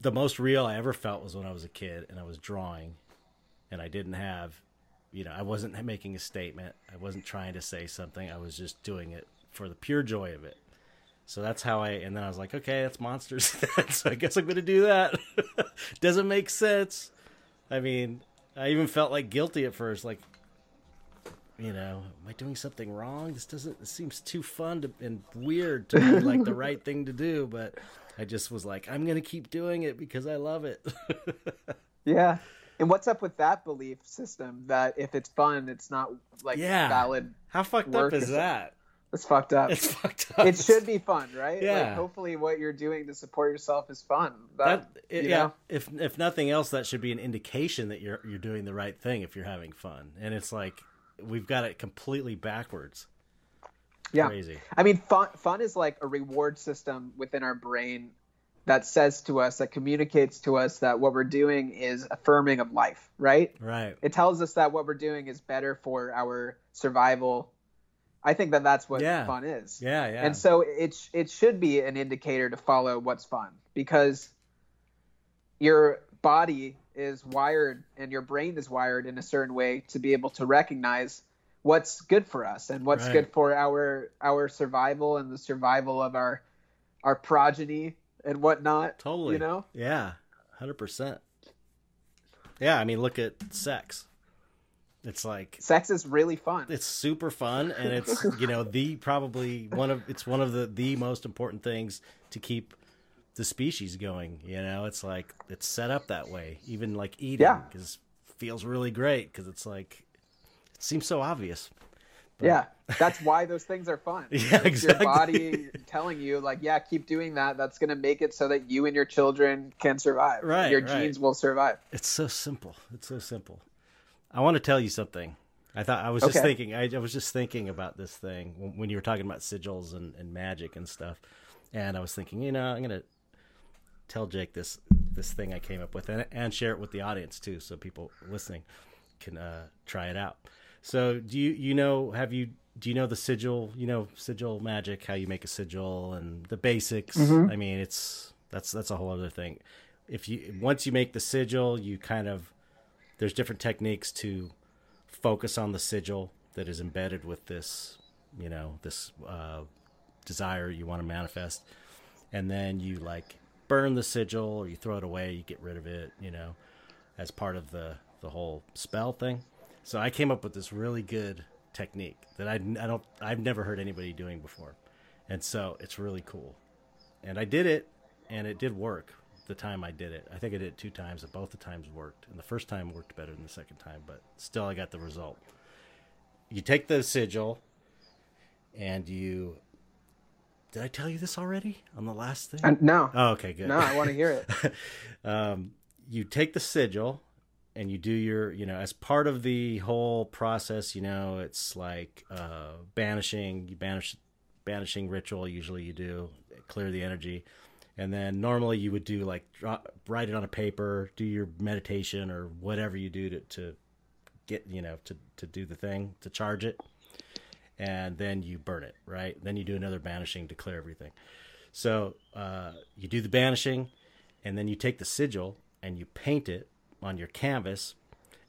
S1: the most real I ever felt was when I was a kid and I was drawing and I didn't have, you know, I wasn't making a statement. I wasn't trying to say something. I was just doing it for the pure joy of it. So that's how I, and then I was like, okay, that's monsters. so I guess I'm going to do that. Doesn't make sense. I mean, I even felt like guilty at first. Like, you know, am I doing something wrong? This doesn't, this seems too fun to, and weird to be like the right thing to do. But I just was like, I'm going to keep doing it because I love it.
S2: yeah. And what's up with that belief system that if it's fun, it's not like yeah. valid?
S1: How fucked up is that?
S2: It's fucked up.
S1: It's fucked up.
S2: It should be fun, right? Yeah. Like, hopefully, what you're doing to support yourself is fun. That, that
S1: it, yeah. Know? If if nothing else, that should be an indication that you're you're doing the right thing. If you're having fun, and it's like we've got it completely backwards.
S2: Yeah. Crazy. I mean, fun fun is like a reward system within our brain that says to us, that communicates to us that what we're doing is affirming of life, right?
S1: Right.
S2: It tells us that what we're doing is better for our survival I think that that's what yeah. fun is.
S1: Yeah, yeah.
S2: And so it it should be an indicator to follow what's fun because your body is wired and your brain is wired in a certain way to be able to recognize what's good for us and what's right. good for our our survival and the survival of our our progeny and whatnot.
S1: Totally.
S2: You know?
S1: Yeah. Hundred percent. Yeah, I mean look at sex. It's like
S2: sex is really fun.
S1: It's super fun, and it's you know the probably one of it's one of the the most important things to keep the species going. You know, it's like it's set up that way. Even like eating, because yeah. feels really great because it's like it seems so obvious. But-
S2: yeah, that's why those things are fun.
S1: Yeah,
S2: It's
S1: exactly.
S2: Your body telling you, like, yeah, keep doing that. That's going to make it so that you and your children can survive.
S1: Right,
S2: Your
S1: right.
S2: genes will survive.
S1: It's so simple. It's so simple. I want to tell you something. I thought I was just
S2: Okay.
S1: thinking. I, I was just thinking about this thing when, when you were talking about sigils and, and magic and stuff, and I was thinking, you know, I'm gonna tell Jake this this thing I came up with and, and share it with the audience too, so people listening can uh, try it out. So, do you you know have you do you know the sigil? You know sigil magic, how you make a sigil and the basics. I mean, it's that's that's a whole other thing. If you once you make the sigil, you kind of there's different techniques to focus on the sigil that is embedded with this, you know, this uh, desire you want to manifest, and then you like burn the sigil or you throw it away, you get rid of it, you know, as part of the the whole spell thing. So I came up with this really good technique that I, I don't I've never heard anybody doing before, and so it's really cool. And I did it, and it did work the time I did it. I think I did it two times, and both the times worked. And the first time worked better than the second time, but still I got the result. You take the sigil, and you. Did I tell you this already on the last thing?
S2: And no,
S1: oh, okay, good.
S2: no, I want to hear it.
S1: um, you take the sigil and you do your you know as part of the whole process you know it's like uh, banishing you banish banishing ritual usually you do clear the energy and then normally you would do like write it on a paper do your meditation or whatever you do to, to get you know to, to do the thing to charge it. And then you burn it right? Then you do another banishing to clear everything. So uh, you do the banishing and then you take the sigil and you paint it on your canvas.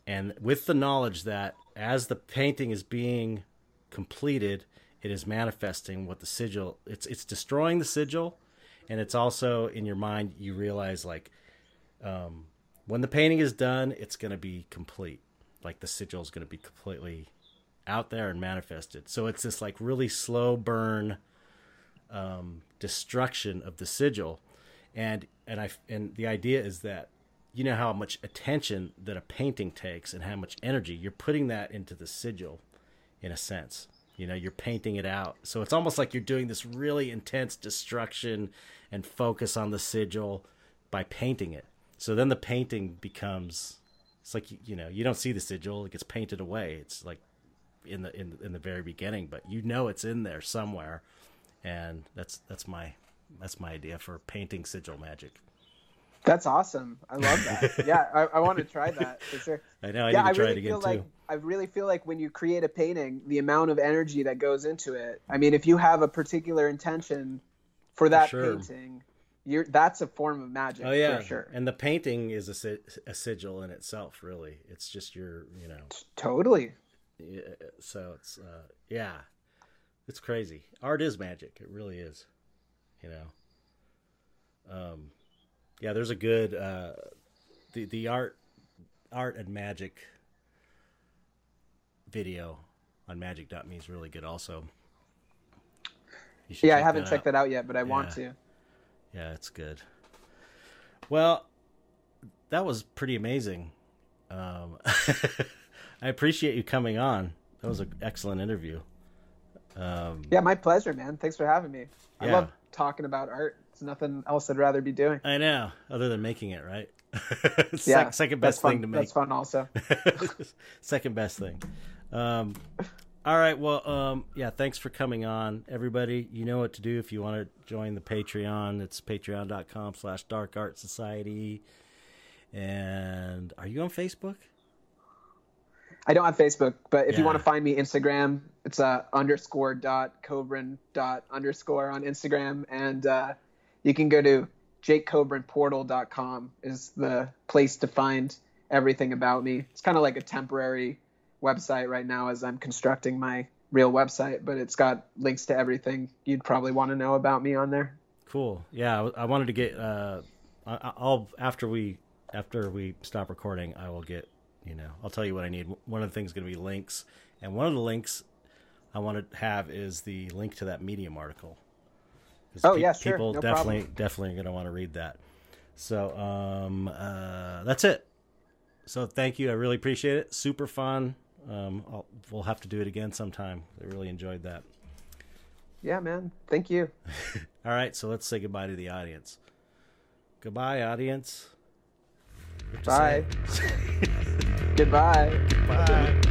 S1: And with the knowledge that as the painting is being completed it is manifesting what the sigil it's it's destroying the sigil and it's also in your mind you realize like um, when the painting is done it's going to be complete. Like the sigil is going to be completely out there and manifested. So it's this like really slow burn um, destruction of the sigil. And and i and the idea is that you know how much attention that a painting takes and how much energy you're putting that into the sigil in a sense you know you're painting it out so it's almost like you're doing this really intense destruction and focus on the sigil by painting it so then the painting becomes it's like you know you don't see the sigil it gets painted away it's like in the in, in the very beginning but you know it's in there somewhere and that's that's my that's my idea for painting sigil magic
S2: That's awesome. I love that. yeah, I, I want to try that for sure.
S1: I know I
S2: yeah,
S1: need to
S2: I
S1: try
S2: really
S1: it again
S2: feel
S1: too.
S2: like I really feel like when you create a painting, the amount of energy that goes into it. I mean, if you have a particular intention for that
S1: sure.
S2: painting, you're that's a form of magic
S1: Oh yeah,
S2: for sure.
S1: and the painting is a, a sigil in itself. Really, it's just your you know.
S2: Totally.
S1: yeah, So it's uh, yeah, it's crazy. Art is magic. It really is. You know. Um, yeah. There's a good uh, the the art art and magic video on magic.me is really good also.
S2: Yeah, I haven't
S1: that
S2: checked
S1: out.
S2: that out yet, but I want to.
S1: Yeah, it's good. Well, that was pretty amazing. Um, I appreciate you coming on. That was an excellent interview. Um,
S2: Yeah, my pleasure, man. Thanks for having me. I love talking about art. It's nothing else I'd rather be doing.
S1: I know, other than making it, right?
S2: Yeah,
S1: second best
S2: fun.
S1: thing to make.
S2: That's fun, also.
S1: second best thing. Um, all right. Well, um, yeah. Thanks for coming on, everybody. You know what to do if you want to join the Patreon. It's patreon.com/slash Dark Art Society. And are you on Facebook?
S2: I don't have Facebook, but if you want to find me Instagram, it's uh, underscore dot kobrin dot underscore on Instagram, and uh, you can go to jakekobrinportal.com is the place to find everything about me. It's kind of like a temporary website right now as I'm constructing my real website, but it's got links to everything you'd probably want to know about me on there.
S1: Cool. Yeah, I, wanted to get. Uh, I'll after we after we stop recording, I will get. You know, I'll tell you what I need. One of the things is going to be links, and one of the links I want to have is the link to that Medium article.
S2: Oh, yeah, sure.
S1: People
S2: No
S1: definitely
S2: problem.
S1: definitely going to want to read that. So um, uh, that's it. So thank you. I really appreciate it. Super fun. Um, I'll, we'll have to do it again sometime. I really enjoyed that.
S2: Yeah, man. Thank you.
S1: All right, so let's say goodbye to the audience. Goodbye, audience.
S2: Bye. Goodbye.
S1: Bye.